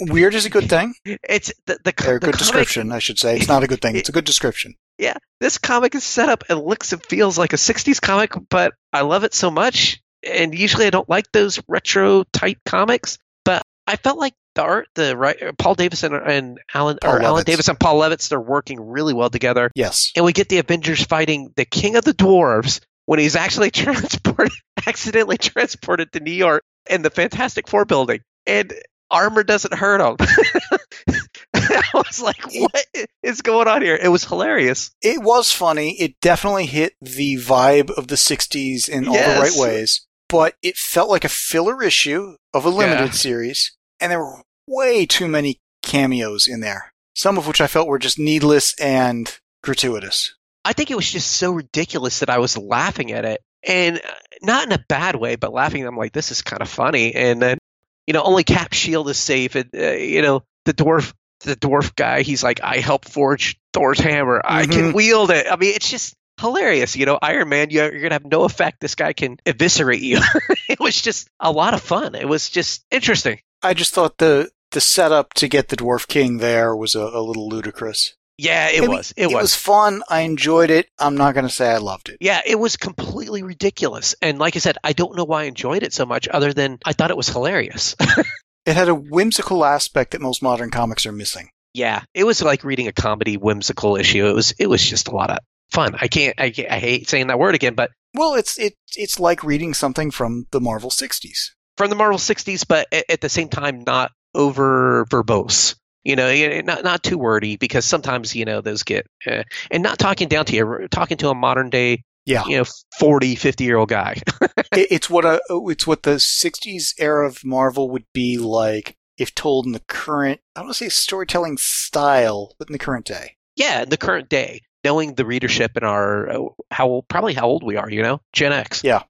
Weird is a good thing. It's the the, Or a the good comic- description, I should say. It's not a good thing. It's a good description. Yeah, this comic is set up and looks and feels like a 60s comic, but I love it so much. And usually I don't like those retro type comics, but I felt like the art, the right, uh, Paul Davis and, and Alan Paul or Alan Davis and Paul Levitz, they're working really well together. Yes. And we get the Avengers fighting the King of the Dwarves when he's actually transported, accidentally transported to New York in the Fantastic Four building, and armor doesn't hurt him. I was like, what is going on here? It was hilarious. It was funny. It definitely hit the vibe of the 60s in all the right ways, but it felt like a filler issue of a limited Yeah. series, and there were way too many cameos in there, some of which I felt were just needless and gratuitous. I think it was just so ridiculous that I was laughing at it, and uh, not in a bad way, but laughing. I'm like, this is kind of funny. And then, you know, only Cap Shield is safe, and uh, you know, the dwarf, the dwarf guy, he's like, I helped forge Thor's hammer. I can Mhm. wield it. I mean, it's just hilarious. You know, Iron Man, you're, you're gonna have no effect. This guy can eviscerate you. it was just a lot of fun. It was just interesting. I just thought the the setup to get the Dwarf King there was a, a little ludicrous. Yeah, it I mean, was. It, It was. was fun. I enjoyed it. I'm not going to say I loved it. Yeah, it was completely ridiculous. And like I said, I don't know why I enjoyed it so much other than I thought it was hilarious. It had a whimsical aspect that most modern comics are missing. yeah, it was like reading a comedy whimsical issue. It was it was just a lot of fun. I can't I, can't- I hate saying that word again, but Well, it's it it's like reading something from the Marvel 60s. from the Marvel 60s, but at, at the same time not over verbose. You know, not not too wordy because sometimes you know those get uh, and not talking down to you, talking to a modern day, Yeah. you know, 40, 50 year old guy. It- it's what a it's what the '60s era of Marvel would be like if told in the current. I don't want to say storytelling style, but in the current day. yeah, in the current day, knowing the readership and our uh, how probably how old we are, you know, Gen X. Yeah.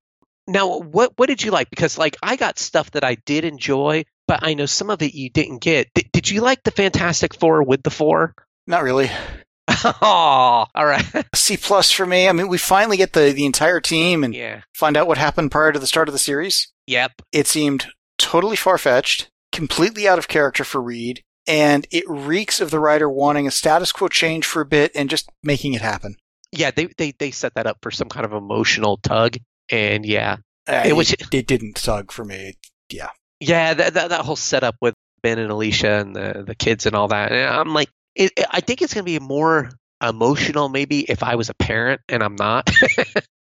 Now, what what did you like? Because like I got stuff that I did enjoy, but I know some of it you didn't get. Did, did you like the Fantastic Four with the four? Not really. oh, all right. C plus for me. I mean, we finally get the the entire team and yeah. find out what happened prior to the start of the series. Yep. It seemed totally far fetched, completely out of character for Reed, and it reeks of the writer wanting a status quo change for a bit and just making it happen. Yeah, they, they they set that up for some kind of emotional tug, and yeah, Uh, It was- it didn't tug for me. yeah, that that, that whole setup with Ben and Alicia and the the kids and all that. And I'm like, it, I think it's gonna be more emotional, maybe if I was a parent and I'm not.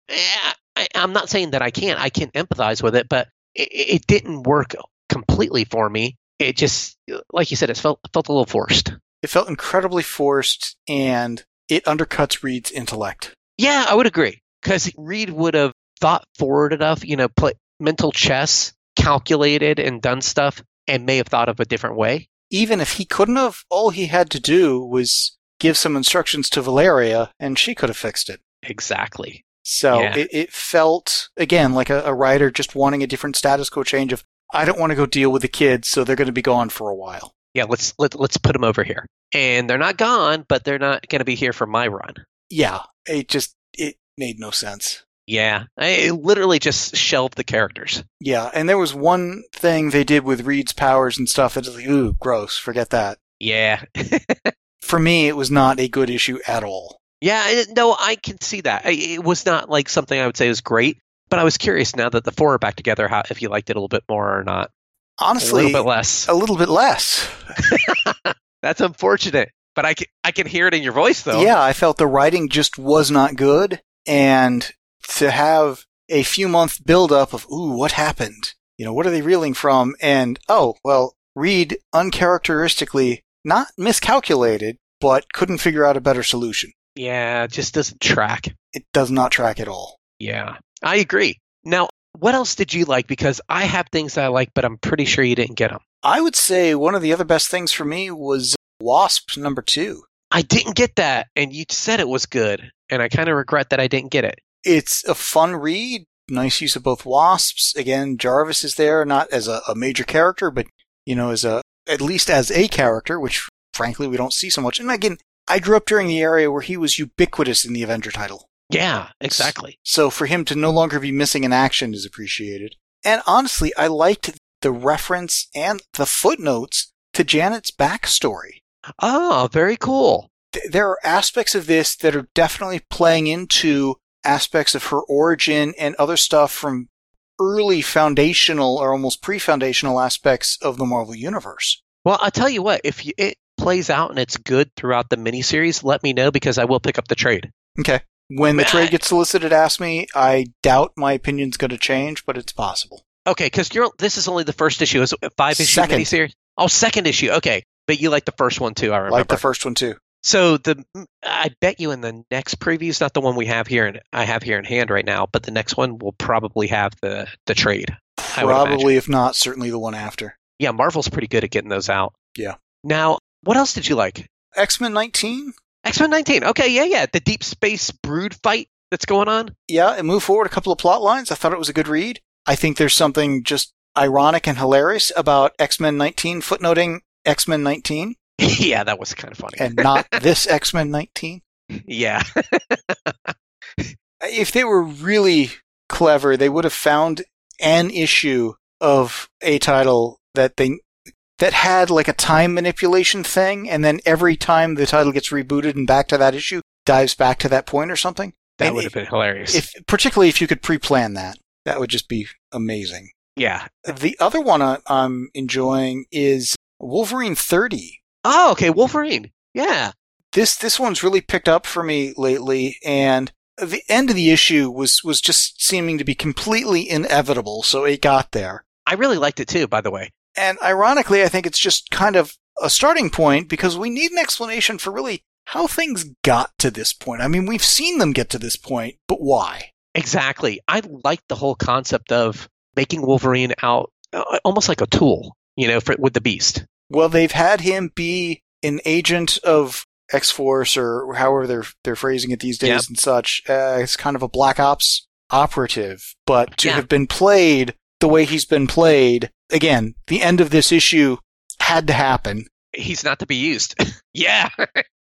yeah, I, I'm not saying that I can't. I can empathize with it, but it, it didn't work completely for me. It just, like you said, it felt felt a little forced. It felt incredibly forced and it undercuts Reed's intellect. Yeah, I would agree because Reed would have thought forward enough, you know, play mental chess, calculated and done stuff, and may have thought of a different way. Even if he couldn't have, all he had to do was give some instructions to Valeria and she could have fixed it. Exactly. So Yeah. it, it felt, again, like a, a writer just wanting a different status quo change of, I don't want to go deal with the kids, so they're going to be gone for a while. Yeah, let's let, let's put them over here. And they're not gone, but they're not going to be here for my run. Yeah, it just, it made no sense. Yeah, I literally just shelved the characters. Yeah, and there was one thing they did with Reed's powers and stuff that's like, ooh, gross, forget that. Yeah, For me, it was not a good issue at all. yeah. No, I can see that. It was not like something I would say was great, but I was curious now that the four are back together, how if you liked it a little bit more or not. Honestly, a little bit less. a little bit less. That's unfortunate, but I can I can hear it in your voice though. Yeah, I felt the writing just was not good, and to have a few month build up of ooh, what happened? You know, what are they reeling from? And oh, well, Reed uncharacteristically not miscalculated, but couldn't figure out a better solution. yeah, it just doesn't track. It does not track at all. Yeah, I agree. Now, what else did you like? Because I have things I like, but I'm pretty sure you didn't get them. I would say one of the other best things for me was Wasp number two. I didn't get that, and you said it was good, and I kind of regret that I didn't get it. It's a fun read, nice use of both wasps. Again, Jarvis is there, not as a, a major character, but you know, as a at least as a character, which frankly we don't see so much. And again, I grew up during the area where he was ubiquitous in the Avenger title. Yeah, exactly. So for him to no longer be missing in action is appreciated. And honestly, I liked the reference and the footnotes to Janet's backstory. Oh, very cool. th- there are aspects of this that are definitely playing into aspects of her origin and other stuff from early foundational or almost pre-foundational aspects of the Marvel universe. Well, I'll tell you what, if you, it plays out and it's good throughout the miniseries, let me know because I will pick up the trade. Okay. When the trade gets solicited, ask me. I doubt my opinion's going to change, but it's possible. Okay, because you're this is only the first issue. Is five issue Second. miniseries? Oh, second issue. Okay, but you like the first one too. I remember. Like the first one too. So the mm, I bet you in the next preview is not the one we have here and I have here in hand right now, but the next one will probably have the the trade. I would imagine. Probably, if not, certainly the one after. Yeah, Marvel's pretty good at getting those out. Yeah. Now, what else did you like? X Men 19. X Men 19. Okay, yeah, yeah, the deep space brood fight that's going on. Yeah, it moved forward a couple of plot lines. I thought it was a good read. I think there's something just ironic and hilarious about X Men 19 footnoting X Men 19 yeah, that was kind of funny. and not this X Men 19. yeah, uh, If they were really clever, they would have found an issue of a title that they that had like a time manipulation thing, and then every time the title gets rebooted and back to that issue, dives back to that point or something. that And would have been hilarious. If particularly if you could pre-plan that, that would just be amazing. yeah. The other one I- I'm enjoying is Wolverine 30. Oh, okay, Wolverine. Yeah. This this one's really picked up for me lately, and the end of the issue was was just seeming to be completely inevitable. So it got there, I really liked it too, by the way. and ironically, I think it's just kind of a starting point because we need an explanation for really how things got to this point. I mean, we've seen them get to this point, but why? Exactly. I like the whole concept of making Wolverine out uh, almost like a tool, you know, for, with the Beast. Well, they've had him be an agent of X Force or however they're they're phrasing it these days Yep. and such. Uh, it's kind of a Black Ops operative, but to Yeah. have been played the way he's been played, again, the end of this issue had to happen. He's not to be used. yeah.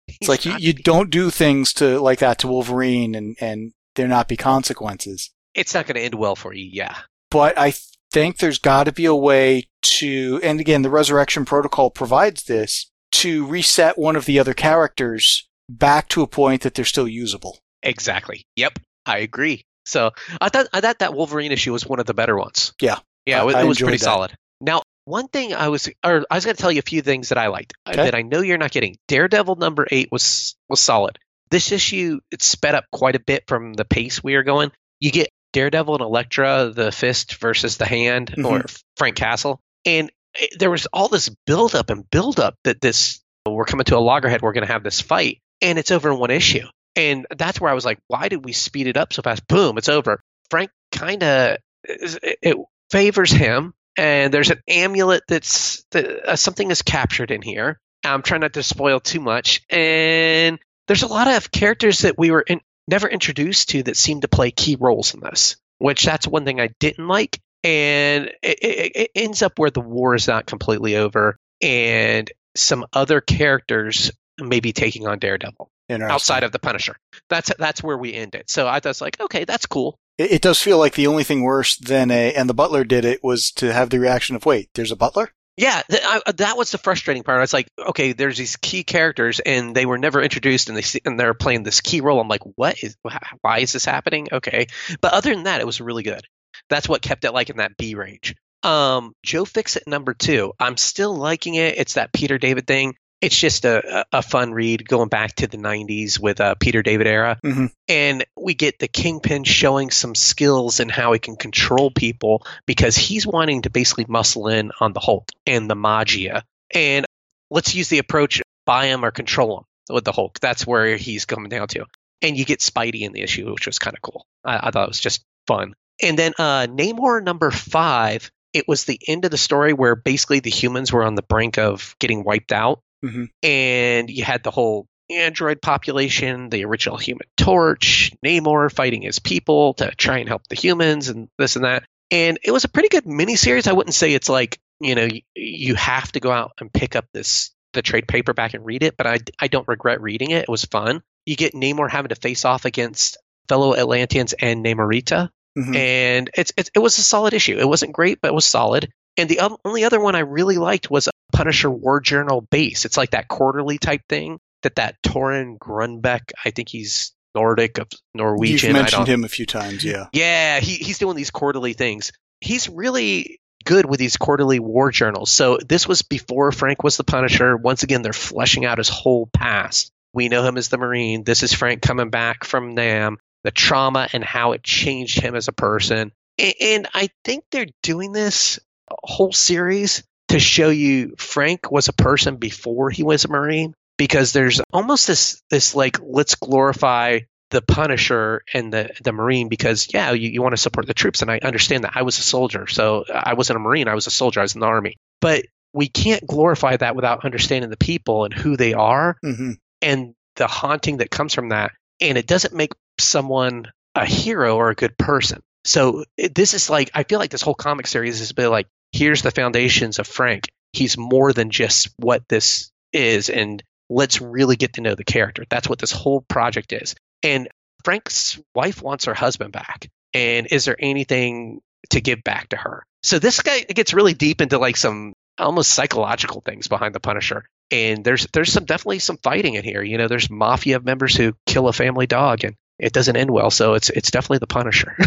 It's like you, you don't do things to like that to Wolverine and and there not be consequences. It's not going to end well for you. Yeah. but I think there's got to be a way to, and again, the Resurrection Protocol provides this to reset one of the other characters back to a point that they're still usable. Exactly. Yep. I agree. So I thought I thought that Wolverine issue was one of the better ones. Yeah. Yeah, it, was- I it was pretty that. solid. Now, one thing I was, or I was going to tell you a few things that I liked uh, Okay. that I know you're not getting. Daredevil number eight was was solid. This issue it sped up quite a bit from the pace we are going. You get Daredevil and Elektra, the fist versus the hand, or Frank Castle, and it, there was all this build up and build up that this we're coming to a loggerhead. We're going to have this fight, and it's over in one issue. And that's where I was like, why did we speed it up so fast? Boom, it's over. Frank kind of it, it favors him, and there's an amulet that's that, uh, something is captured in here. I'm trying not to spoil too much, and there's a lot of characters that we were in, never introduced to that seem to play key roles in this. Which that's one thing I didn't like, and it, it, it ends up where the war is not completely over, and some other characters may be taking on Daredevil outside of the Punisher. That's that's where we end it. So I was like, okay, that's cool. It, it does feel like the only thing worse than a, and the butler did it was to have the reaction of, wait, there's a butler? Yeah, th- I, that was the frustrating part. I was like, okay, there's these key characters, and they were never introduced, and they see, and they're playing this key role. I'm like, what is? Why is this happening? Okay, but other than that, it was really good. That's what kept it like in that B range. Um, Joe Fixit number two. I'm still liking it. It's that Peter David thing. It's just a, a fun read going back to the 90s with uh, Peter David era. Mhm. And we get the Kingpin showing some skills in how he can control people because he's wanting to basically muscle in on the Hulk and the Maggia. And let's use the approach buy him or control him with the Hulk. That's where he's coming down to. And you get Spidey in the issue, which was kind of cool. I, I thought it was just fun. And then uh, Namor number five, it was the end of the story where basically the humans were on the brink of getting wiped out. Mhm. And you had the whole android population, the original human torch, Namor fighting his people to try and help the humans and this and that. And it was a pretty good miniseries. I wouldn't say it's like, you know, you, have to go out and pick up this the trade paperback and read it, but I, I don't regret reading it. It was fun. You get Namor having to face off against fellow Atlanteans and Namorita Mhm. and it's, it's it was a solid issue. It wasn't great, but it was solid. And the only other one I really liked was Punisher War Journal base. It's like that quarterly type thing that that Torunn Grønbekk, I think he's Nordic of Norwegian. You've I mentioned him a few times, yeah. yeah, he, he's doing these quarterly things. He's really good with these quarterly war journals. So this was before Frank was the Punisher. Once again, they're fleshing out his whole past. We know him as the Marine. This is Frank coming back from Nam, the trauma and how it changed him as a person. And I think they're doing this whole series to show you Frank was a person before he was a Marine because there's almost this this like let's glorify the Punisher and the the Marine because yeah, you, you want to support the troops and I understand that. I was a soldier, so I wasn't a Marine. I was a soldier. I was in the army, but we can't glorify that without understanding the people and who they are hmm and the haunting that comes from that. And it doesn't make someone a hero or a good person. So it, this is like I feel like this whole comic series is a bit like here's the foundations of Frank. He's more than just what this is, and let's really get to know the character. That's what this whole project is. And Frank's wife wants her husband back. And is there anything to give back to her? So this guy gets really deep into like some almost psychological things behind the Punisher. And there's there's some definitely some fighting in here. You know, there's mafia members who kill a family dog and it doesn't end well. So it's it's definitely the Punisher.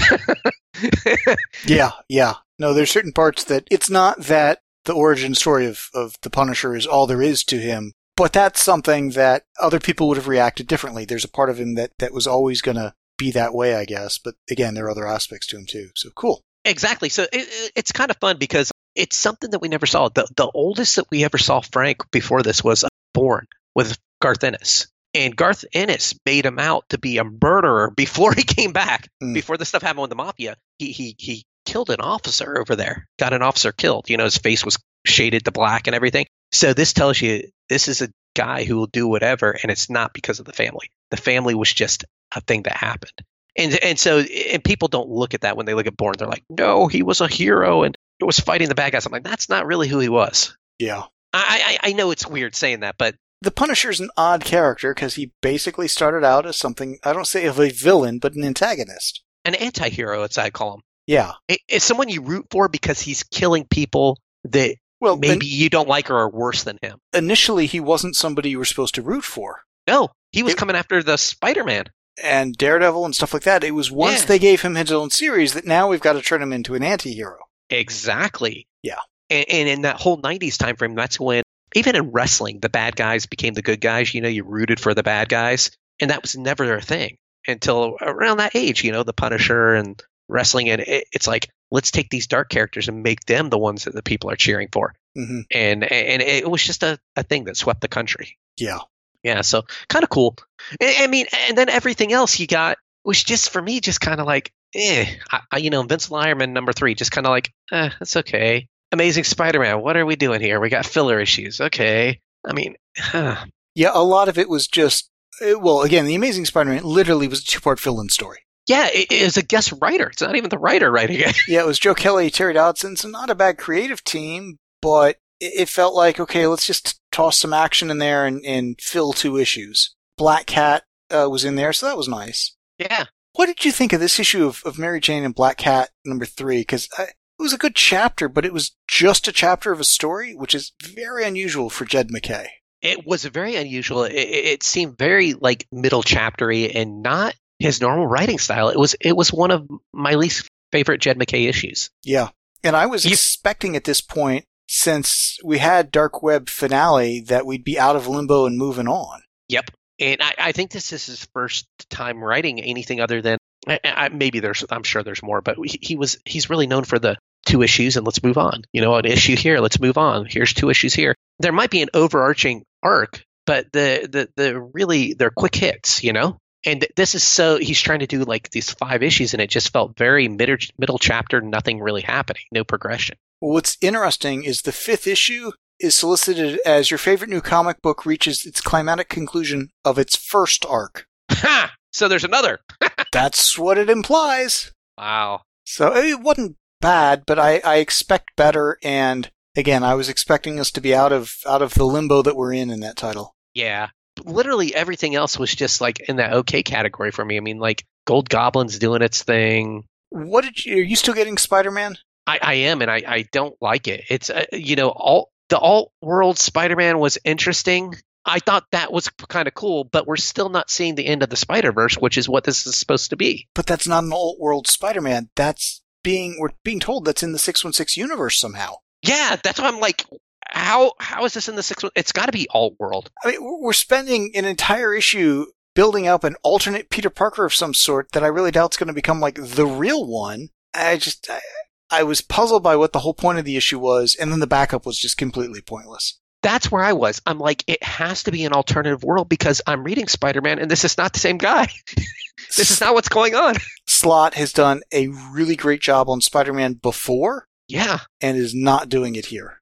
Yeah, yeah. No, there's certain parts that it's not that the origin story of, of the Punisher is all there is to him, but that's something that other people would have reacted differently. There's a part of him that, that was always going to be that way, I guess. But again, there are other aspects to him too. So cool. Exactly. So it, it- it's kind of fun because it's something that we never saw. The the oldest that we ever saw Frank before this was Born with Garth Ennis. And Garth Ennis made him out to be a murderer before he came back. Mm. Before the stuff happened with the mafia, he he he killed an officer over there. Got an officer killed. You know, his face was shaded to black and everything. So this tells you this is a guy who will do whatever, and it's not because of the family. The family was just a thing that happened. And and so and people don't look at that when they look at Born. They're like, no, he was a hero and it was fighting the bad guys. I'm like, that's not really who he was. Yeah. I I, I know it's weird saying that, but The Punisher's an odd character because he basically started out as something, I don't say of a villain, but an antagonist. an anti-hero, as I call him, Yeah. It's someone you root for because he's killing people that Well, maybe you don't like or are worse than him. initially he wasn't somebody you were supposed to root for. No, he was It- coming after the Spider-Man. And Daredevil and stuff like that. It was once Yeah. they gave him his own series that now we've got to turn him into an anti-hero. Exactly. Yeah. And, and in that whole 90s time frame, that's when, even in wrestling, the bad guys became the good guys. You know, you rooted for the bad guys. And that was never a thing until around that age, you know, the Punisher and wrestling. And it, it's like, let's take these dark characters and make them the ones that the people are cheering for. hmm And, and it was just a, a thing that swept the country. Yeah. Yeah, so kind of cool. I, I mean, and then everything else you got was just for me, just kind of like, eh. I, I, you know, Vincent Lyerman number three, just kind of like, eh, that's okay. Amazing Spider-Man, what are we doing here? We got filler issues, okay. I mean, huh. Yeah, a lot of it was just, uh, well, again, The Amazing Spider-Man literally was a two-part fill-in story. Yeah, it, it was a guest writer. It's not even the writer writing it. Yeah, it was Joe Kelly, Terry Dodson. So not a bad creative team, but it, it felt like, okay, let's just toss some action in there and, and fill two issues. Black Cat uh, was in there, so that was nice. yeah, What did you think of this issue of, of Mary Jane and Black Cat number three? Because it was a good chapter, but it was just a chapter of a story, which is very unusual for Jed MacKay. it was very unusual. It, it, it seemed very like middle chaptery and not his normal writing style. It was it was one of my least favorite Jed MacKay issues. Yeah. And I was You- expecting at this point, since we had Dark Web finale, that we'd be out of limbo and moving on. Yep. And I, I think this is his first time writing anything other than I, I, maybe there's I'm sure there's more, but he, he was he's really known for the two issues and let's move on. You know, an issue here, let's move on. Here's two issues here. There might be an overarching arc, but the the the really they're quick hits. You know. And this is so he's trying to do like these five issues, and it just felt very middle middle chapter, nothing really happening, no progression. What's interesting is the fifth issue is solicited as your favorite new comic book reaches its climatic conclusion of its first arc. Ha! So there's another. That's what it implies. Wow. So it wasn't bad, but I, I expect better. And again, I was expecting us to be out of out of the limbo that we're in in that title. Yeah. Literally everything else was just like in that okay category for me. I mean, like Gold Goblin's doing its thing. What did you? Are you still getting Spider Man? I, I am, and I, I don't like it. It's uh, you know all the alt world Spider Man was interesting. I thought that was kind of cool, but we're still not seeing the end of the Spider Verse, which is what this is supposed to be. But that's not an old world Spider Man. That's being we're being told that's in the six one six universe somehow. Yeah, that's why I'm like, how how is this in the six? It's got to be alt world. I mean, we're spending an entire issue building up an alternate Peter Parker of some sort that I really doubt's going to become like the real one. I just, I, I was puzzled by what the whole point of the issue was, and then the backup was just completely pointless. That's where I was. I'm like, it has to be an alternative world because I'm reading Spider Man, and this is not the same guy. this is not what's going on. Slott has done a really great job on Spider Man before Yeah. and is not doing it here.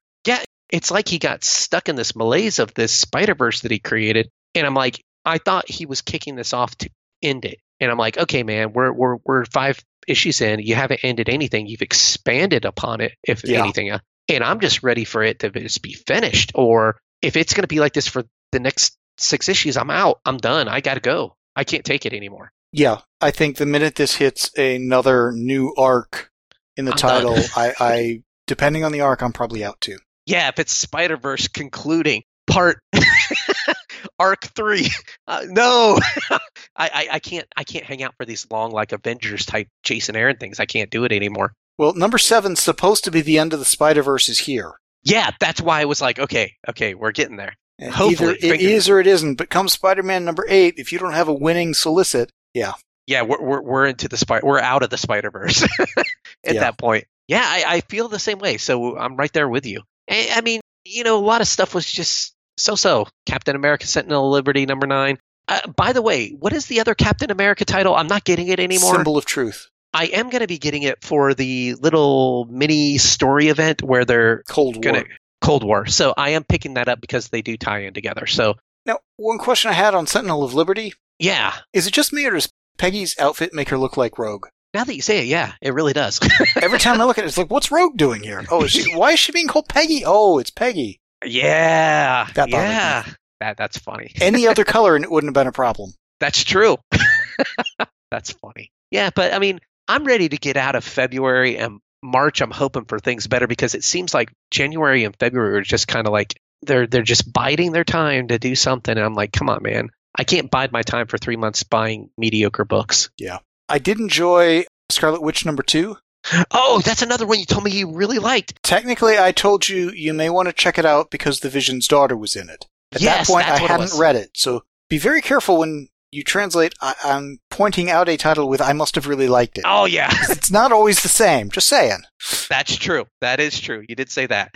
It's like he got stuck in this malaise of this Spider Verse that he created. And I'm like, I thought he was kicking this off to end it. And I'm like, okay, man, we're we're we're five issues in. You haven't ended anything. You've expanded upon it, if Yeah. anything. uh, And I'm just ready for it to just be finished. Or if it's going to be like this for the next six issues, I'm out. I'm done. I got to go. I can't take it anymore. Yeah, I think the minute this hits another new arc in the I'm title. I, I, depending on the arc, I'm probably out too. Yeah, if it's Spider Verse concluding part arc three, uh, no, I, I I can't I can't hang out for these long like Avengers type Jason Aaron things. I can't do it anymore. Well, number seven's supposed to be the end of the Spider Verse is here. Yeah, that's why I was like, okay, okay, we're getting there. And Hopefully, either it is or it isn't. But come Spider Man number eight, if you don't have a winning solicit, Yeah, we're we're, we're into the spider. We're out of the Spider Verse at Yeah. that point. Yeah, I, I feel the same way. So I'm right there with you. I, I mean, you know, a lot of stuff was just so-so. Captain America: Sentinel of Liberty, number nine. Uh, by the way, what is the other Captain America title? I'm not getting it anymore. Symbol of truth. I am going to be getting it for the little mini story event where they're Cold War. to Cold War. So I am picking that up because they do tie in together. So Now, one question I had on Sentinel of Liberty yeah, is it just me or does Peggy's outfit make her look like Rogue? Now that you say it, yeah, it really does. Every time I look at it, it's like, what's Rogue doing here? Oh, is she, why is she being called Peggy? Oh, it's Peggy. yeah, That bothered me. yeah, that that's funny. Any other color and it wouldn't have been a problem. That's true. That's funny. Yeah, but I mean, I'm ready to get out of February and March. I'm hoping for things better because it seems like January and February are just kind of like they're they're just biding their time to do something. And I'm like, come on, man. I can't bide my time for three months buying mediocre books. I did enjoy Scarlet Witch number two. Oh, that's another one you told me you really liked. Technically, I told you you may want to check it out because the Vision's daughter was in it. At Yes, that point, I hadn't was. read it, so be very careful when you translate. I- I'm pointing out a title with "I must have really liked it." Oh yeah, It's not always the same. Just saying. that's true. That is true. You did say that.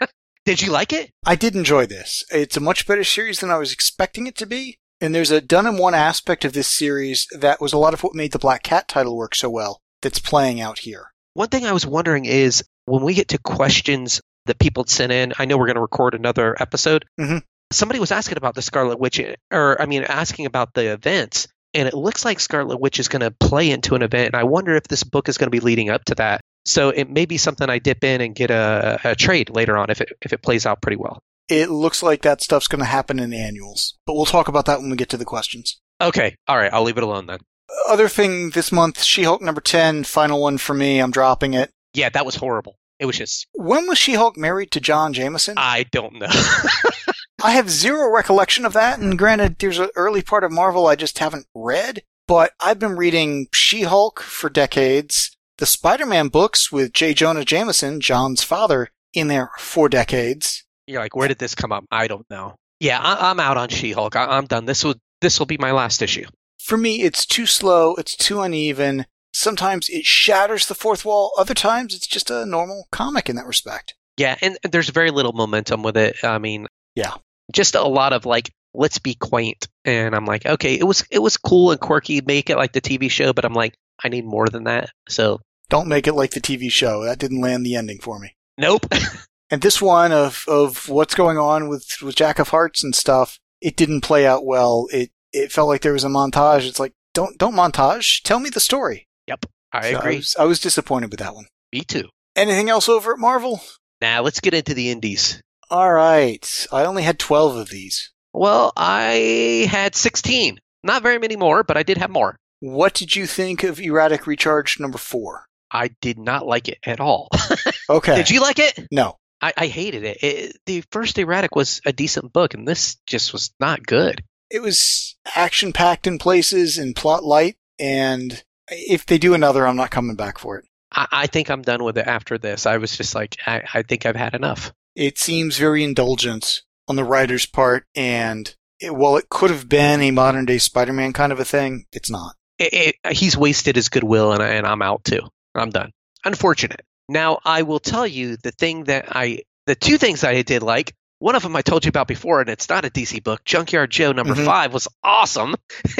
did you like it? I did enjoy this. It's a much better series than I was expecting it to be. And there's a done in one aspect of this series that was a lot of what made the Black Cat title work so well that's playing out here. One thing I was wondering is when we get to questions that people sent in, I know we're going to record another episode. Mhm. Somebody was asking about the Scarlet Witch, or I mean, asking about the events, and it looks like Scarlet Witch is going to play into an event. And I wonder if this book is going to be leading up to that. So it may be something I dip in and get a, a trade later on if it if it plays out pretty well. It looks like that stuff's going to happen in annuals, but we'll talk about that when we get to the questions. Okay, all right, I'll leave it alone then. Other thing this month, She-Hulk number 10, final one for me. I'm dropping it. Yeah, that was horrible. It was just When was She-Hulk married to John Jameson? I don't know. I have zero recollection of that, and granted, there's an early part of Marvel I just haven't read, but I've been reading She-Hulk for decades, the Spider-Man books with J. Jonah Jameson, John's father, in there for decades. You're like, where did this come up? I don't know. Yeah, I, I'm out on She-Hulk. I, I'm done. This will this will be my last issue. For me, it's too slow, it's too uneven. Sometimes it shatters the fourth wall, other times it's just a normal comic in that respect. Yeah, and there's very little momentum with it. I mean, Yeah. just a lot of like, let's be quaint. And I'm like, okay, it was it was cool and quirky, make it like the TV show, but I'm like, I need more than that. So Don't make it like the TV show. That didn't land the ending for me. nope. And this one of of what's going on with with Jack of Hearts and stuff, it didn't play out well. It it felt like there was a montage. It's like don't don't montage. Tell me the story. Yep, I So agree. was, I was disappointed with that one. Me too. Anything else over at Marvel? Now let's get into the indies. All right. I only had twelve of these. Well, I had 16. Not very many more, but I did have more. What did you think of Erratic Recharge number four? I did not like it at all. Okay. Did you like it? No. I, I hated it. it. The first Erratic was a decent book, and this just was not good. It was action packed in places and plot light. And if they do another, I'm not coming back for it. I, I think I'm done with it after this. I was just like, I, I think I've had enough. it seems very indulgent on the writer's part, and it, while it could have been a modern day Spider-Man kind of a thing, it's not. It, it, he's wasted his goodwill, and, I- and I'm out too. I'm done. Unfortunate. Now, I will tell you the thing that I, the two things I did like. One of them I told you about before, and it's not a DC book. Junkyard Joe number Mhm. five was awesome.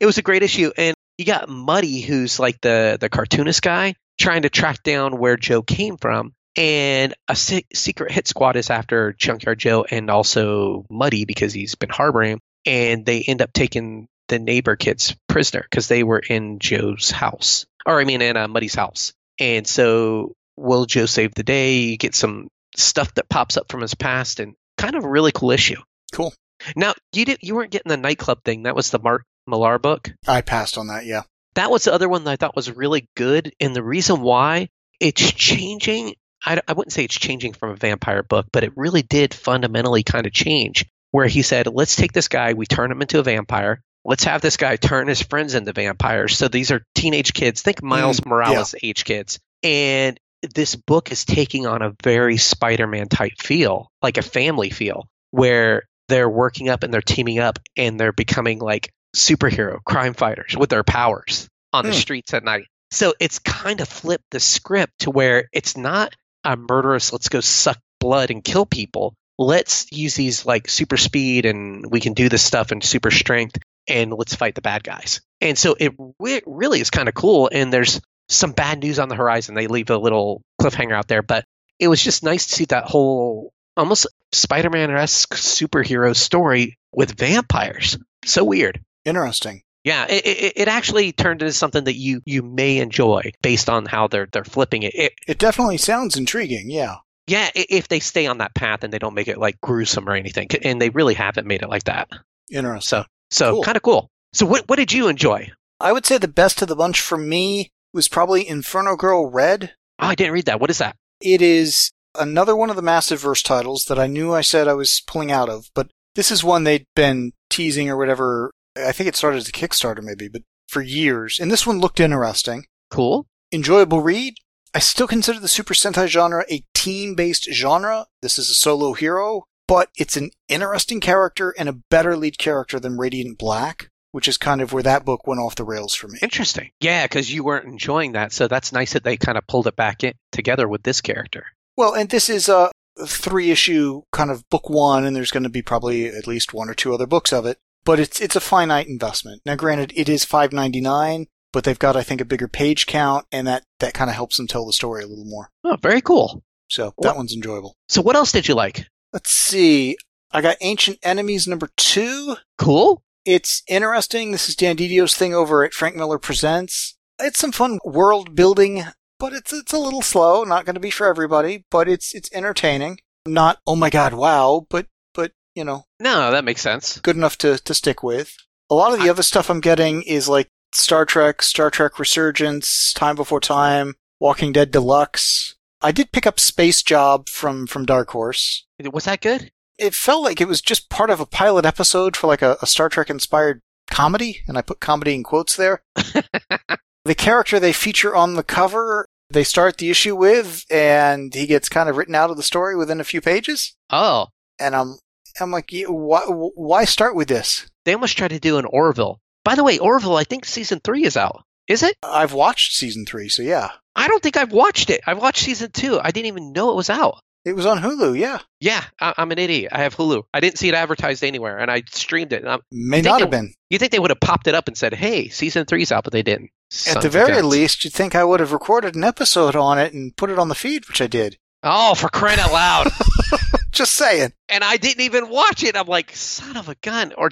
it was a great issue, and you got Muddy, who's like the the cartoonist guy, trying to track down where Joe came from, and a se- secret hit squad is after Junkyard Joe and also Muddy because he's been harboring him, and they end up taking the neighbor kids prisoner because they were in Joe's house, or I mean, in uh, Muddy's house, and so will Joe save the day? You get some stuff that pops up from his past, and kind of a really cool issue. Cool. Now you didn't you weren't getting the nightclub thing. That was the Mark Millar book. I passed on that. Yeah. That was the other one that I thought was really good, and the reason why it's changing. I, I wouldn't say it's changing from a vampire book, but it really did fundamentally kind of change. Where he said, "Let's take this guy, we turn him into a vampire. Let's have this guy turn his friends into vampires." So these are teenage kids. Think Miles mm, Morales age kids, and this book is taking on a very Spider-Man type feel, like a family feel, where they're working up and they're teaming up and they're becoming like superhero crime fighters with their powers on the Hmm. streets at night. So it's kind of flipped the script to where it's not a murderous, let's go suck blood and kill people. Let's use these like super speed and we can do this stuff and super strength and let's fight the bad guys. And so it re- really is kind of cool. And there's some bad news on the horizon. They leave a little cliffhanger out there, but it was just nice to see that whole almost Spider Man esque superhero story with vampires. So weird. Interesting. Yeah, it, it, it actually turned into something that you you may enjoy based on how they're they're flipping it. it It definitely sounds intriguing. Yeah. yeah, if they stay on that path and they don't make it like gruesome or anything, and they really haven't made it like that. Interesting. So so Cool. kind of cool. So what what did you enjoy? I would say the best of the bunch for me was probably Inferno Girl Red. Oh, I didn't read that. What is that? It is another one of the massive verse titles that I knew I said I was pulling out of, but this is one they'd been teasing or whatever. I think it started as a Kickstarter maybe, but for years. And this one looked interesting. Cool. Enjoyable read. I still consider the Super Sentai genre a team based genre. This is a solo hero, but it's an interesting character and a better lead character than Radiant Black, which is kind of where that book went off the rails for me. Interesting. Yeah, because you weren't enjoying that, so that's nice that they kind of pulled it back in together with this character. Well, and this is a three issue kind of book one, and there's going to be probably at least one or two other books of it. But it's it's a finite investment. Now, granted, it is five ninety nine, but they've got I think a bigger page count, and that that kind of helps them tell the story a little more. Oh, very cool. So What- that one's enjoyable. So what else did you like? Let's see. I got Ancient Enemies number two. Cool. It's interesting. This is Dan DiDio's thing over at Frank Miller Presents. It's some fun world building, but it's it's a little slow. Not going to be for everybody, but it's it's entertaining. Not oh my god, wow, but but you know, No, that makes sense. good enough to to stick with. A lot of the I- other stuff I'm getting is like Star Trek, Star Trek Resurgence, Time Before Time, Walking Dead Deluxe. I did pick up Space Job from from Dark Horse. Was that good? It felt like it was just part of a pilot episode for like a, a Star Trek inspired comedy, and I put comedy in quotes there. the character they feature on the cover, they start the issue with, and he gets kind of written out of the story within a few pages. Oh, And I'm, I'm like, why, why start with this? they almost tried to do an Orville. By the way, Orville, I think season three is out. Is it? I've watched season three, so yeah, I don't think I've watched it. I've watched season two. I didn't even know it was out. It was on Hulu. Yeah, Yeah, I, I'm an idiot. I have Hulu. I didn't see it advertised anywhere, and I streamed it. May not have been. you think they would have popped it up and said, "Hey, season three's out," but they didn't. At the very least, you'd think I would have recorded an episode on it and put it on the feed, which I did. Oh, for crying out loud! Just saying. and I didn't even watch it. I'm like, son of a gun. Or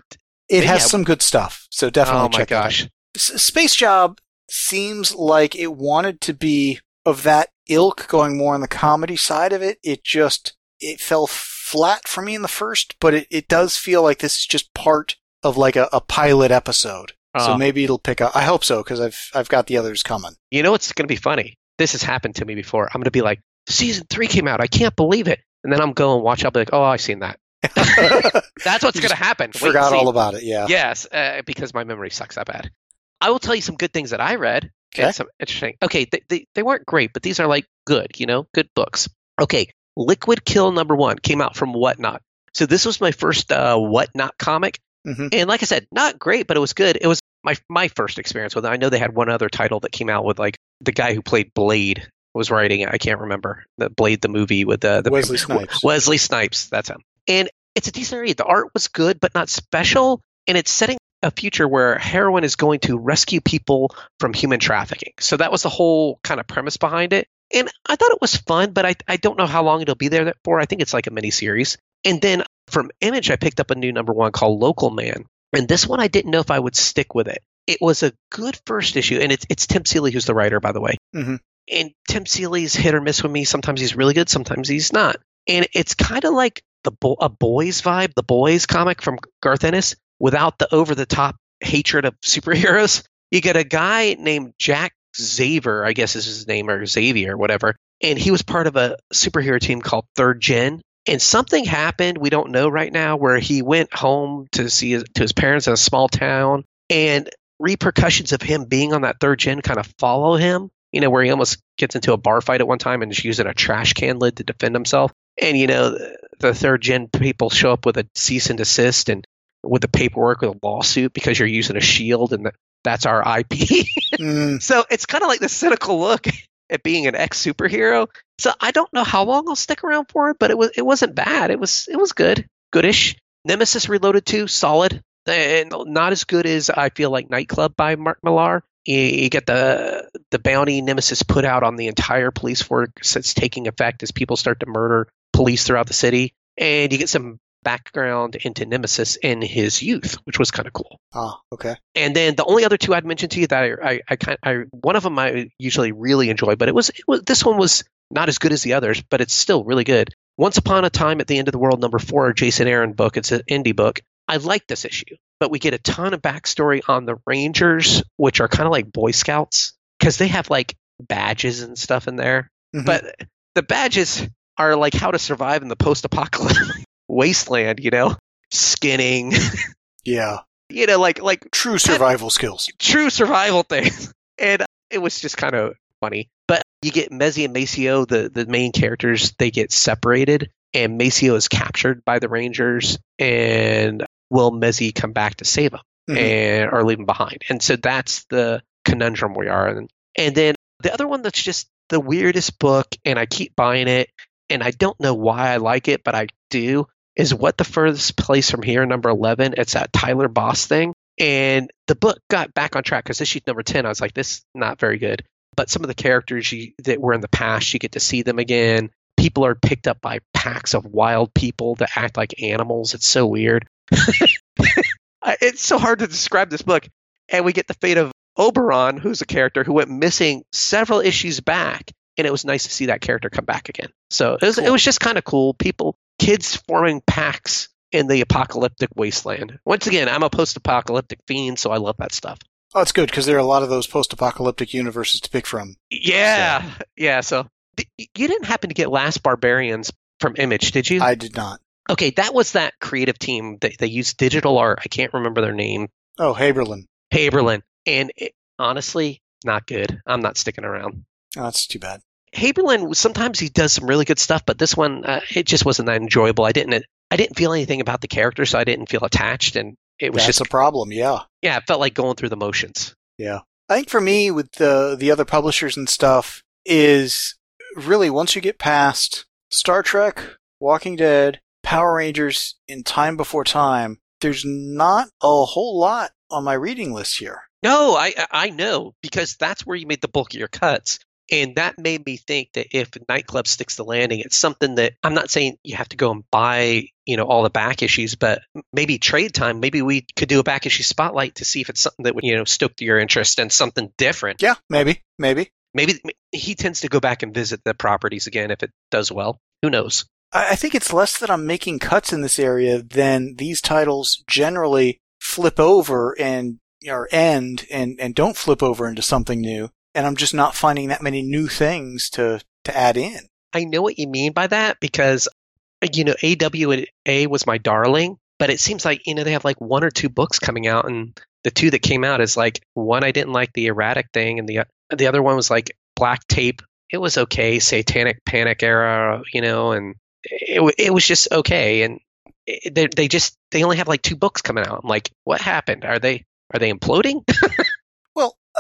It has Yeah. some good stuff, so definitely oh my check it out. gosh, Space Job seems like it wanted to be of that ilk, going more on the comedy side of it. It just it fell flat for me in the first, but it, it does feel like this is just part of like a, a pilot episode. So Oh. maybe it'll pick up. I hope so because I've I've got the others coming. you know what's going to be funny? This has happened to me before. I'm going to be like, season three came out. I can't believe it. And then I'm going to watch. I'll be like, oh, I've seen that. That's what's going to happen. Forgot all about it. Yeah. Yes, uh, because my memory sucks that bad. I will tell you some good things that I read. Okay. Some interesting. Okay, they, they, they weren't great, but these are like good, you know, good books. Okay, Liquid Kill number one came out from Whatnot. So this was my first uh, Whatnot comic. Mhm. And like I said, not great, but it was good. It was my my first experience with it. I know they had one other title that came out with like the guy who played Blade was writing it. I can't remember the Blade the movie with the, the Wesley Snipes. Wesley Snipes, that's him. And it's a decent read. The art was good, but not special. And it's setting a future where heroin is going to rescue people from human trafficking. So that was the whole kind of premise behind it. And I thought it was fun, but I, I don't know how long it'll be there for. I think it's like a mini series. And then from Image, I picked up a new number one called Local Man. And this one, I didn't know if I would stick with it. It was a good first issue. And it's, it's Tim Seeley who's the writer, by the way. Mhm. And Tim Seeley's hit or miss with me. Sometimes he's really good, sometimes he's not. And it's kind of like the bo- a boys vibe, the boys comic from Garth Ennis, without the over the top hatred of superheroes. You get a guy named Jack Xavier, I guess is his name, or Xavier, or whatever, and he was part of a superhero team called Third Gen. And something happened, we don't know right now, where he went home to see his, to his parents in a small town, and repercussions of him being on that third gen kind of follow him. You know, where he almost gets into a bar fight at one time and is using a trash can lid to defend himself. And you know, the, the third gen people show up with a cease and desist and with the paperwork with a lawsuit because you're using a shield and That's our IP. Mm, so it's kind of like the cynical look at being an ex superhero. So I don't know how long I'll stick around for it, but it was it wasn't bad. It was it was good, goodish. Nemesis Reloaded 2, solid, and not as good as I feel like Nightclub by Mark Millar. You, you get the the bounty Nemesis put out on the entire police force that's taking effect as people start to murder police throughout the city, and you get some background into Nemesis in his youth, which was kind of cool. ah, okay. And then the only other two I'd mention to you that I, I, I kind, I one of them I usually really enjoy, but it was, it was this one was not as good as the others, but it's still really good. Once Upon a Time at the End of the World, number four, Jason Aaron book. It's an indie book. I like this issue, but we get a ton of backstory on the Rangers, which are kind of like Boy Scouts because they have like badges and stuff in there. Mhm. But the badges are like how to survive in the post-apocalyptic wasteland. You know, skinning. Yeah. You know, like like True survival skills. true survival things. And it was just kind of funny. But you get Mezzi and Maceo, the, the main characters, they get separated, and Maceo is captured by the Rangers, and will Mezzi come back to save him Mhm. and or leave him behind? And so that's the conundrum we are in. And then the other one that's just the weirdest book, and I keep buying it, and I don't know why I like it, but I do, is What the Furthest Place from Here, number 11. It's that Tyler Boss thing. And the book got back on track because this issue number 10, I was like, this is not very good. But some of the characters you, that were in the past, you get to see them again. People are picked up by packs of wild people that act like animals. It's so weird. It's so hard to describe this book. And we get the fate of Oberon, who's a character who went missing several issues back. And it was nice to see that character come back again. So it was, it was just kind of cool. People, kids forming packs in the apocalyptic wasteland. Once again, I'm a post apocalyptic fiend, so I love that stuff. Oh, it's good because there are a lot of those post-apocalyptic universes to pick from. Yeah. Yeah. So you didn't happen to get Last Barbarians from Image, did you? I did not. okay, that was that creative team. They, they used digital art. I can't remember their name. Oh, Haberlin. Haberlin. And it, honestly, not good. I'm not sticking around. Oh, that's too bad. Haberlin sometimes he does some really good stuff, but this one uh, it just wasn't that enjoyable. I didn't I didn't feel anything about the character, so I didn't feel attached, and it was That's just a problem. Yeah. yeah, it felt like going through the motions. Yeah. I think for me, with the the other publishers and stuff, is really once you get past Star Trek, Walking Dead, Power Rangers, in Time Before Time, there's not a whole lot on my reading list here. No, I I- I know because that's where you made the bulk of your cuts. And that made me think that if Nightclub sticks the landing, it's something that I'm not saying you have to go and buy, you know, all the back issues, but maybe trade time. Maybe we could do a back issue spotlight to see if it's something that would, you know, stoke your interest and something different. Yeah, maybe, maybe. Maybe he tends to go back and visit the properties again if it does well. Who knows? I I think it's less that I'm making cuts in this area than these titles generally flip over and or end and, and don't flip over into something new. And I'm just not finding that many new things to, to add in. I know what you mean by that because, you know, AWA was my darling, but it seems like, you know, they have like one or two books coming out, and the two that came out is like one I didn't like the erratic thing, and the the other one was like black tape. It was okay, Satanic Panic era, you know, and it it was just okay, and they they just they only have like two books coming out. I'm like, what happened? Are they are they imploding?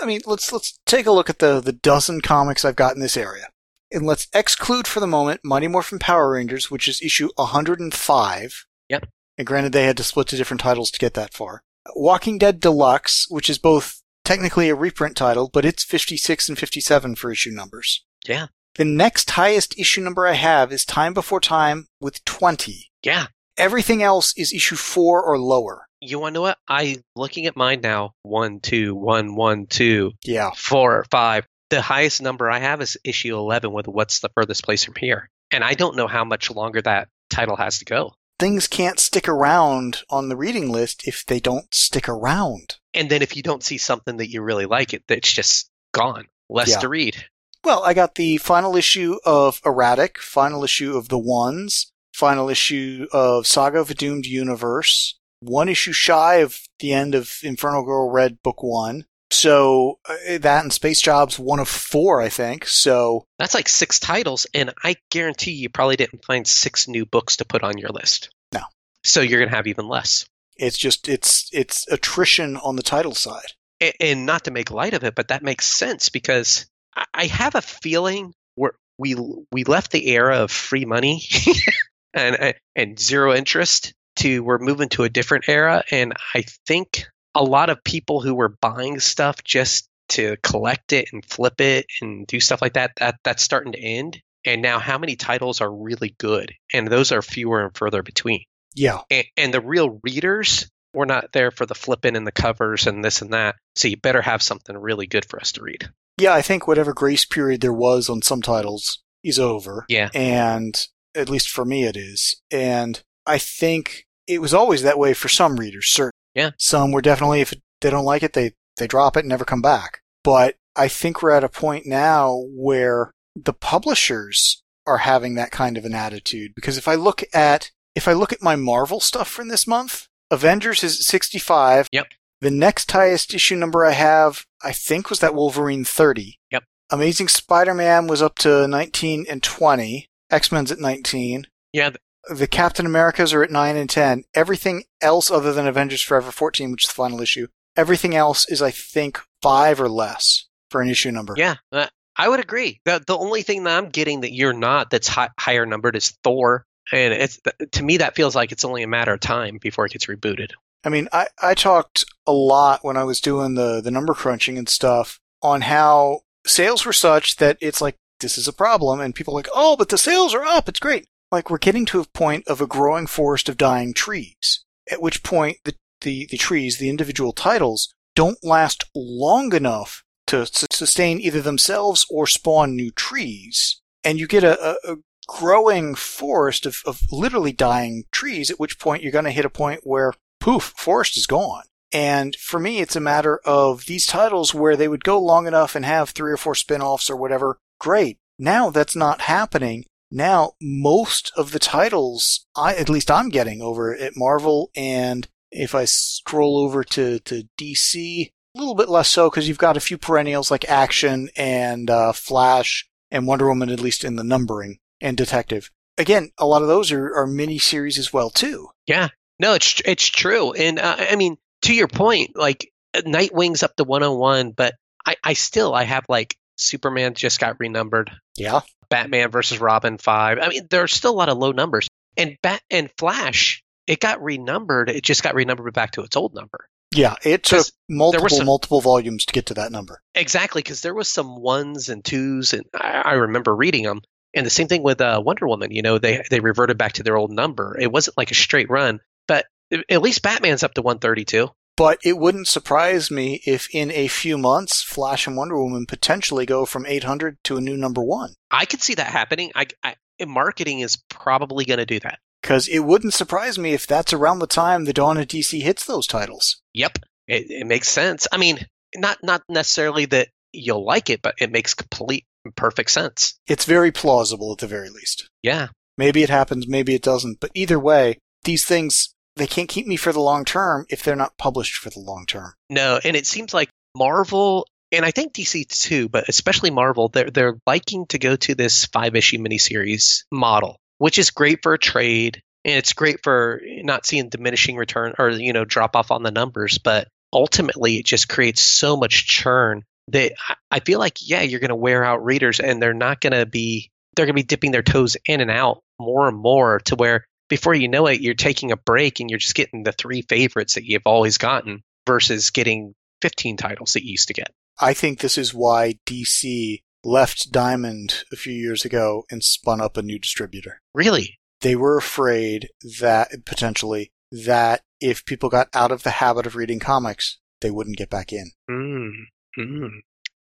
I mean, let's let's take a look at the the dozen comics I've got in this area, and let's exclude for the moment Mighty Morphin Power Rangers, which is issue 105. Yep. And granted, they had to split to different titles to get that far. Walking Dead Deluxe, which is both technically a reprint title, but it's 56 and 57 for issue numbers. Yeah. The next highest issue number I have is Time Before Time with 20. yeah. Everything else is issue 4 or lower. You want to know what? I looking at mine now. One, two, one, one, two. Yeah. four, five. The highest number I have is issue 11 with What's the Furthest Place from Here. And I don't know how much longer that title has to go. Things can't stick around on the reading list if they don't stick around. And then if you don't see something that you really like, it it's just gone. Less Yeah. to read. Well, I got the final issue of Erratic, final issue of The Ones, final issue of Saga of a Doomed Universe, one issue shy of the end of Infernal Girl Red Book 1. So uh, that and Space Job's one of four, I think. So That's like six titles, and I guarantee you probably didn't find six new books to put on your list. No. So you're going to have even less. it's just it's it's attrition on the title side. a- and not to make light of it, but that makes sense because I- I have a feeling we're, we we left the era of free money and and zero interest to we're moving to a different era, and I think a lot of people who were buying stuff just to collect it and flip it and do stuff like that that that's starting to end. And now, how many titles are really good? And those are fewer and further between Yeah. and, and the real readers we're not there for the flipping and the covers and this and that so you better have something really good for us to read Yeah, I think whatever grace period there was on some titles is over. yeah And at least for me, it is. And I think it was always that way for some readers, certainly. Yeah. Some were definitely, if they don't like it, they, they drop it and never come back. But I think we're at a point now where the publishers are having that kind of an attitude. Because if I look at, if I look at my Marvel stuff from this month, Avengers is 65. Yep. The next highest issue number I have, I think, was that Wolverine 30. Yep. Amazing Spider-Man was up to 19 and 20. X-Men's at 19. yeah The Captain Americas are at 9 and 10. Everything else other than Avengers Forever 14, which is the final issue, everything else is, I think, 5 or less for an issue number. yeah uh, i would agree the, the only thing that i'm getting that you're not that's hi- higher numbered is thor and it's to me that feels like it's only a matter of time before it gets rebooted I mean, I, I talked a lot when I was doing the, the number crunching and stuff on how sales were such that it's like, this is a problem. And people are like, oh, but the sales are up. It's great. Like, we're getting to a point of a growing forest of dying trees, at which point the, the, the trees, the individual titles, don't last long enough to sustain either themselves or spawn new trees. And you get a, a, a growing forest of, of literally dying trees, at which point you're going to hit a point where poof, forest is gone. And for me, it's a matter of these titles where they would go long enough and have three or four spin-offs or whatever. Great. Now that's not happening. Now most of the titles, I, at least I'm getting over at Marvel and if I scroll over to, to DC, a little bit less so because you've got a few perennials like Action and uh, Flash and Wonder Woman, at least in the numbering, and Detective. Again, a lot of those are, are mini series as well too. yeah no it's it's true and uh, i mean to your point like nightwing's up to 101 but i i still i have like superman just got renumbered Yeah. Batman versus Robin 5. I mean, there are still a lot of low numbers. And Bat and Flash, it got renumbered. It just got renumbered back to its old number. Yeah, it took multiple some- multiple volumes to get to that number. Exactly, because there was some ones and twos, and I, I remember reading them. And the same thing with uh, Wonder Woman. You know, they they reverted back to their old number. It wasn't like a straight run, but at least Batman's up to 132. But it wouldn't surprise me if in a few months Flash and Wonder Woman potentially go from 800 to a new number 1. I could see that happening. I, I marketing is probably going to do that. Cuz it wouldn't surprise me if that's around the time the dawn of DC hits those titles. Yep, it, it makes sense. I mean, not not necessarily that you'll like it, but it makes complete and perfect sense. It's very plausible at the very least. Yeah, Maybe it happens, maybe it doesn't, but either way, these things they can't keep me for the long term if they're not published for the long term. no, and it seems like Marvel and I think DC too, but especially Marvel, they're they're liking to go to this five issue miniseries model, which is great for a trade and it's great for not seeing diminishing return or you know drop off on the numbers, but ultimately it just creates so much churn that I- I feel like yeah, you're going to wear out readers and they're not going to be they're going to be dipping their toes in and out more and more to where before you know it you're taking a break and you're just getting the three favorites that you've always gotten versus getting 15 titles that you used to get. I think this is why DC left Diamond a few years ago and spun up a new distributor. Really? They were afraid that potentially that if people got out of the habit of reading comics, they wouldn't get back in. Mm, mm.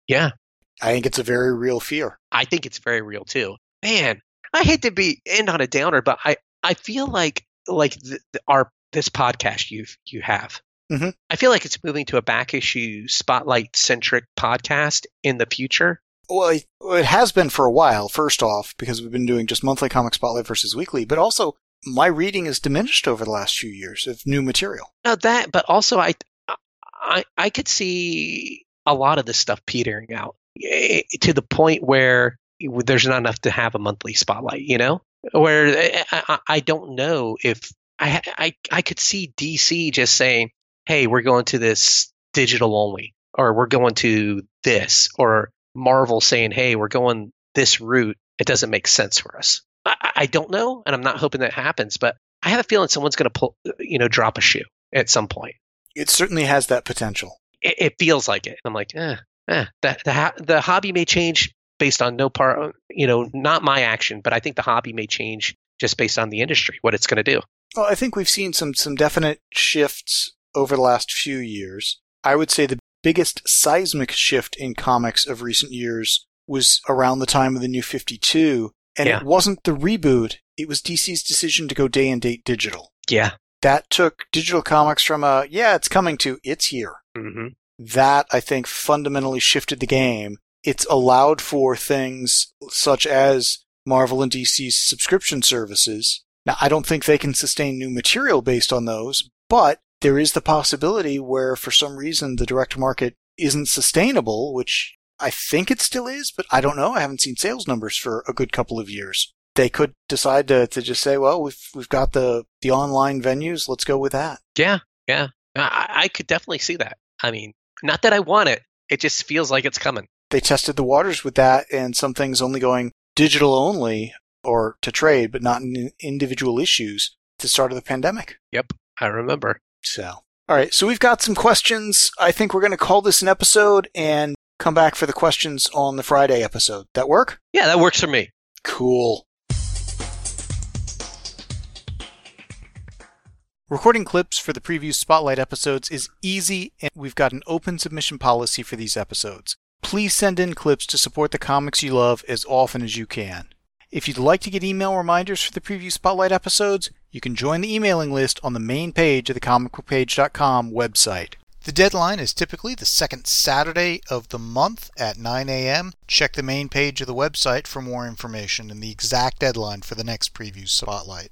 Yeah, I think it's a very real fear. I think it's very real too. Man, I hate to be end on a downer, but I I feel like like the, the, our this podcast you you have. Mhm. I feel like it's moving to a back issue spotlight centric podcast in the future. Well, it, has been for a while, first off, because we've been doing just monthly comic spotlight versus weekly, but also my reading has diminished over the last few years of new material. That, but also I I I could see a lot of this stuff petering out eh, to the point where there's not enough to have a monthly spotlight. You know, where eh, I, I, I don't know if I, I I could see DC just saying, "Hey, we're going to this digital only." or we're going to this, or Marvel saying, hey, we're going this route, it doesn't make sense for us. I, I don't know, and I'm not hoping that happens, but I have a feeling someone's going to pull, you know, drop a shoe at some point. It certainly has that potential. It, it feels like it. I'm like, eh, eh. The, the, the hobby may change based on no part, you know, not my action, but I think the hobby may change just based on the industry, what it's going to do. Well, I think we've seen some some definite shifts over the last few years. I would say the biggest seismic shift in comics of recent years was around the time of the New 52, and Yeah. it wasn't the reboot, it was DC's decision to go day and date digital. Yeah. That took digital comics from a yeah, it's coming to it's here. hmm that I think fundamentally shifted the game. It's allowed for things such as Marvel and DC's subscription services. Now, I don't think they can sustain new material based on those, but there is the possibility where for some reason the direct market isn't sustainable, which I think it still is, but I don't know. I haven't seen sales numbers for a good couple of years. They could decide to, to just say, well, we've, we've got the, the online venues. Let's go with that. Yeah. Yeah. I, I could definitely see that. I mean, not that I want it. It just feels like it's coming. They tested the waters with that and some things only going digital only or to trade, but not in individual issues at the start of the pandemic. Yep, I remember. So, all right. So we've got some questions. I think we're going to call this an episode and come back for the questions on the Friday episode. That work? Yeah, that works for me. Cool. Recording clips for the preview spotlight episodes is easy, and we've got an open submission policy for these episodes. Please send in clips to support the comics you love as often as you can. If you'd like to get email reminders for the preview spotlight episodes, you can join the emailing list on the main page of the comicbookpage.com website. The deadline is typically the second Saturday of the month at 9 a.m. Check the main page of the website for more information and the exact deadline for the next preview spotlight.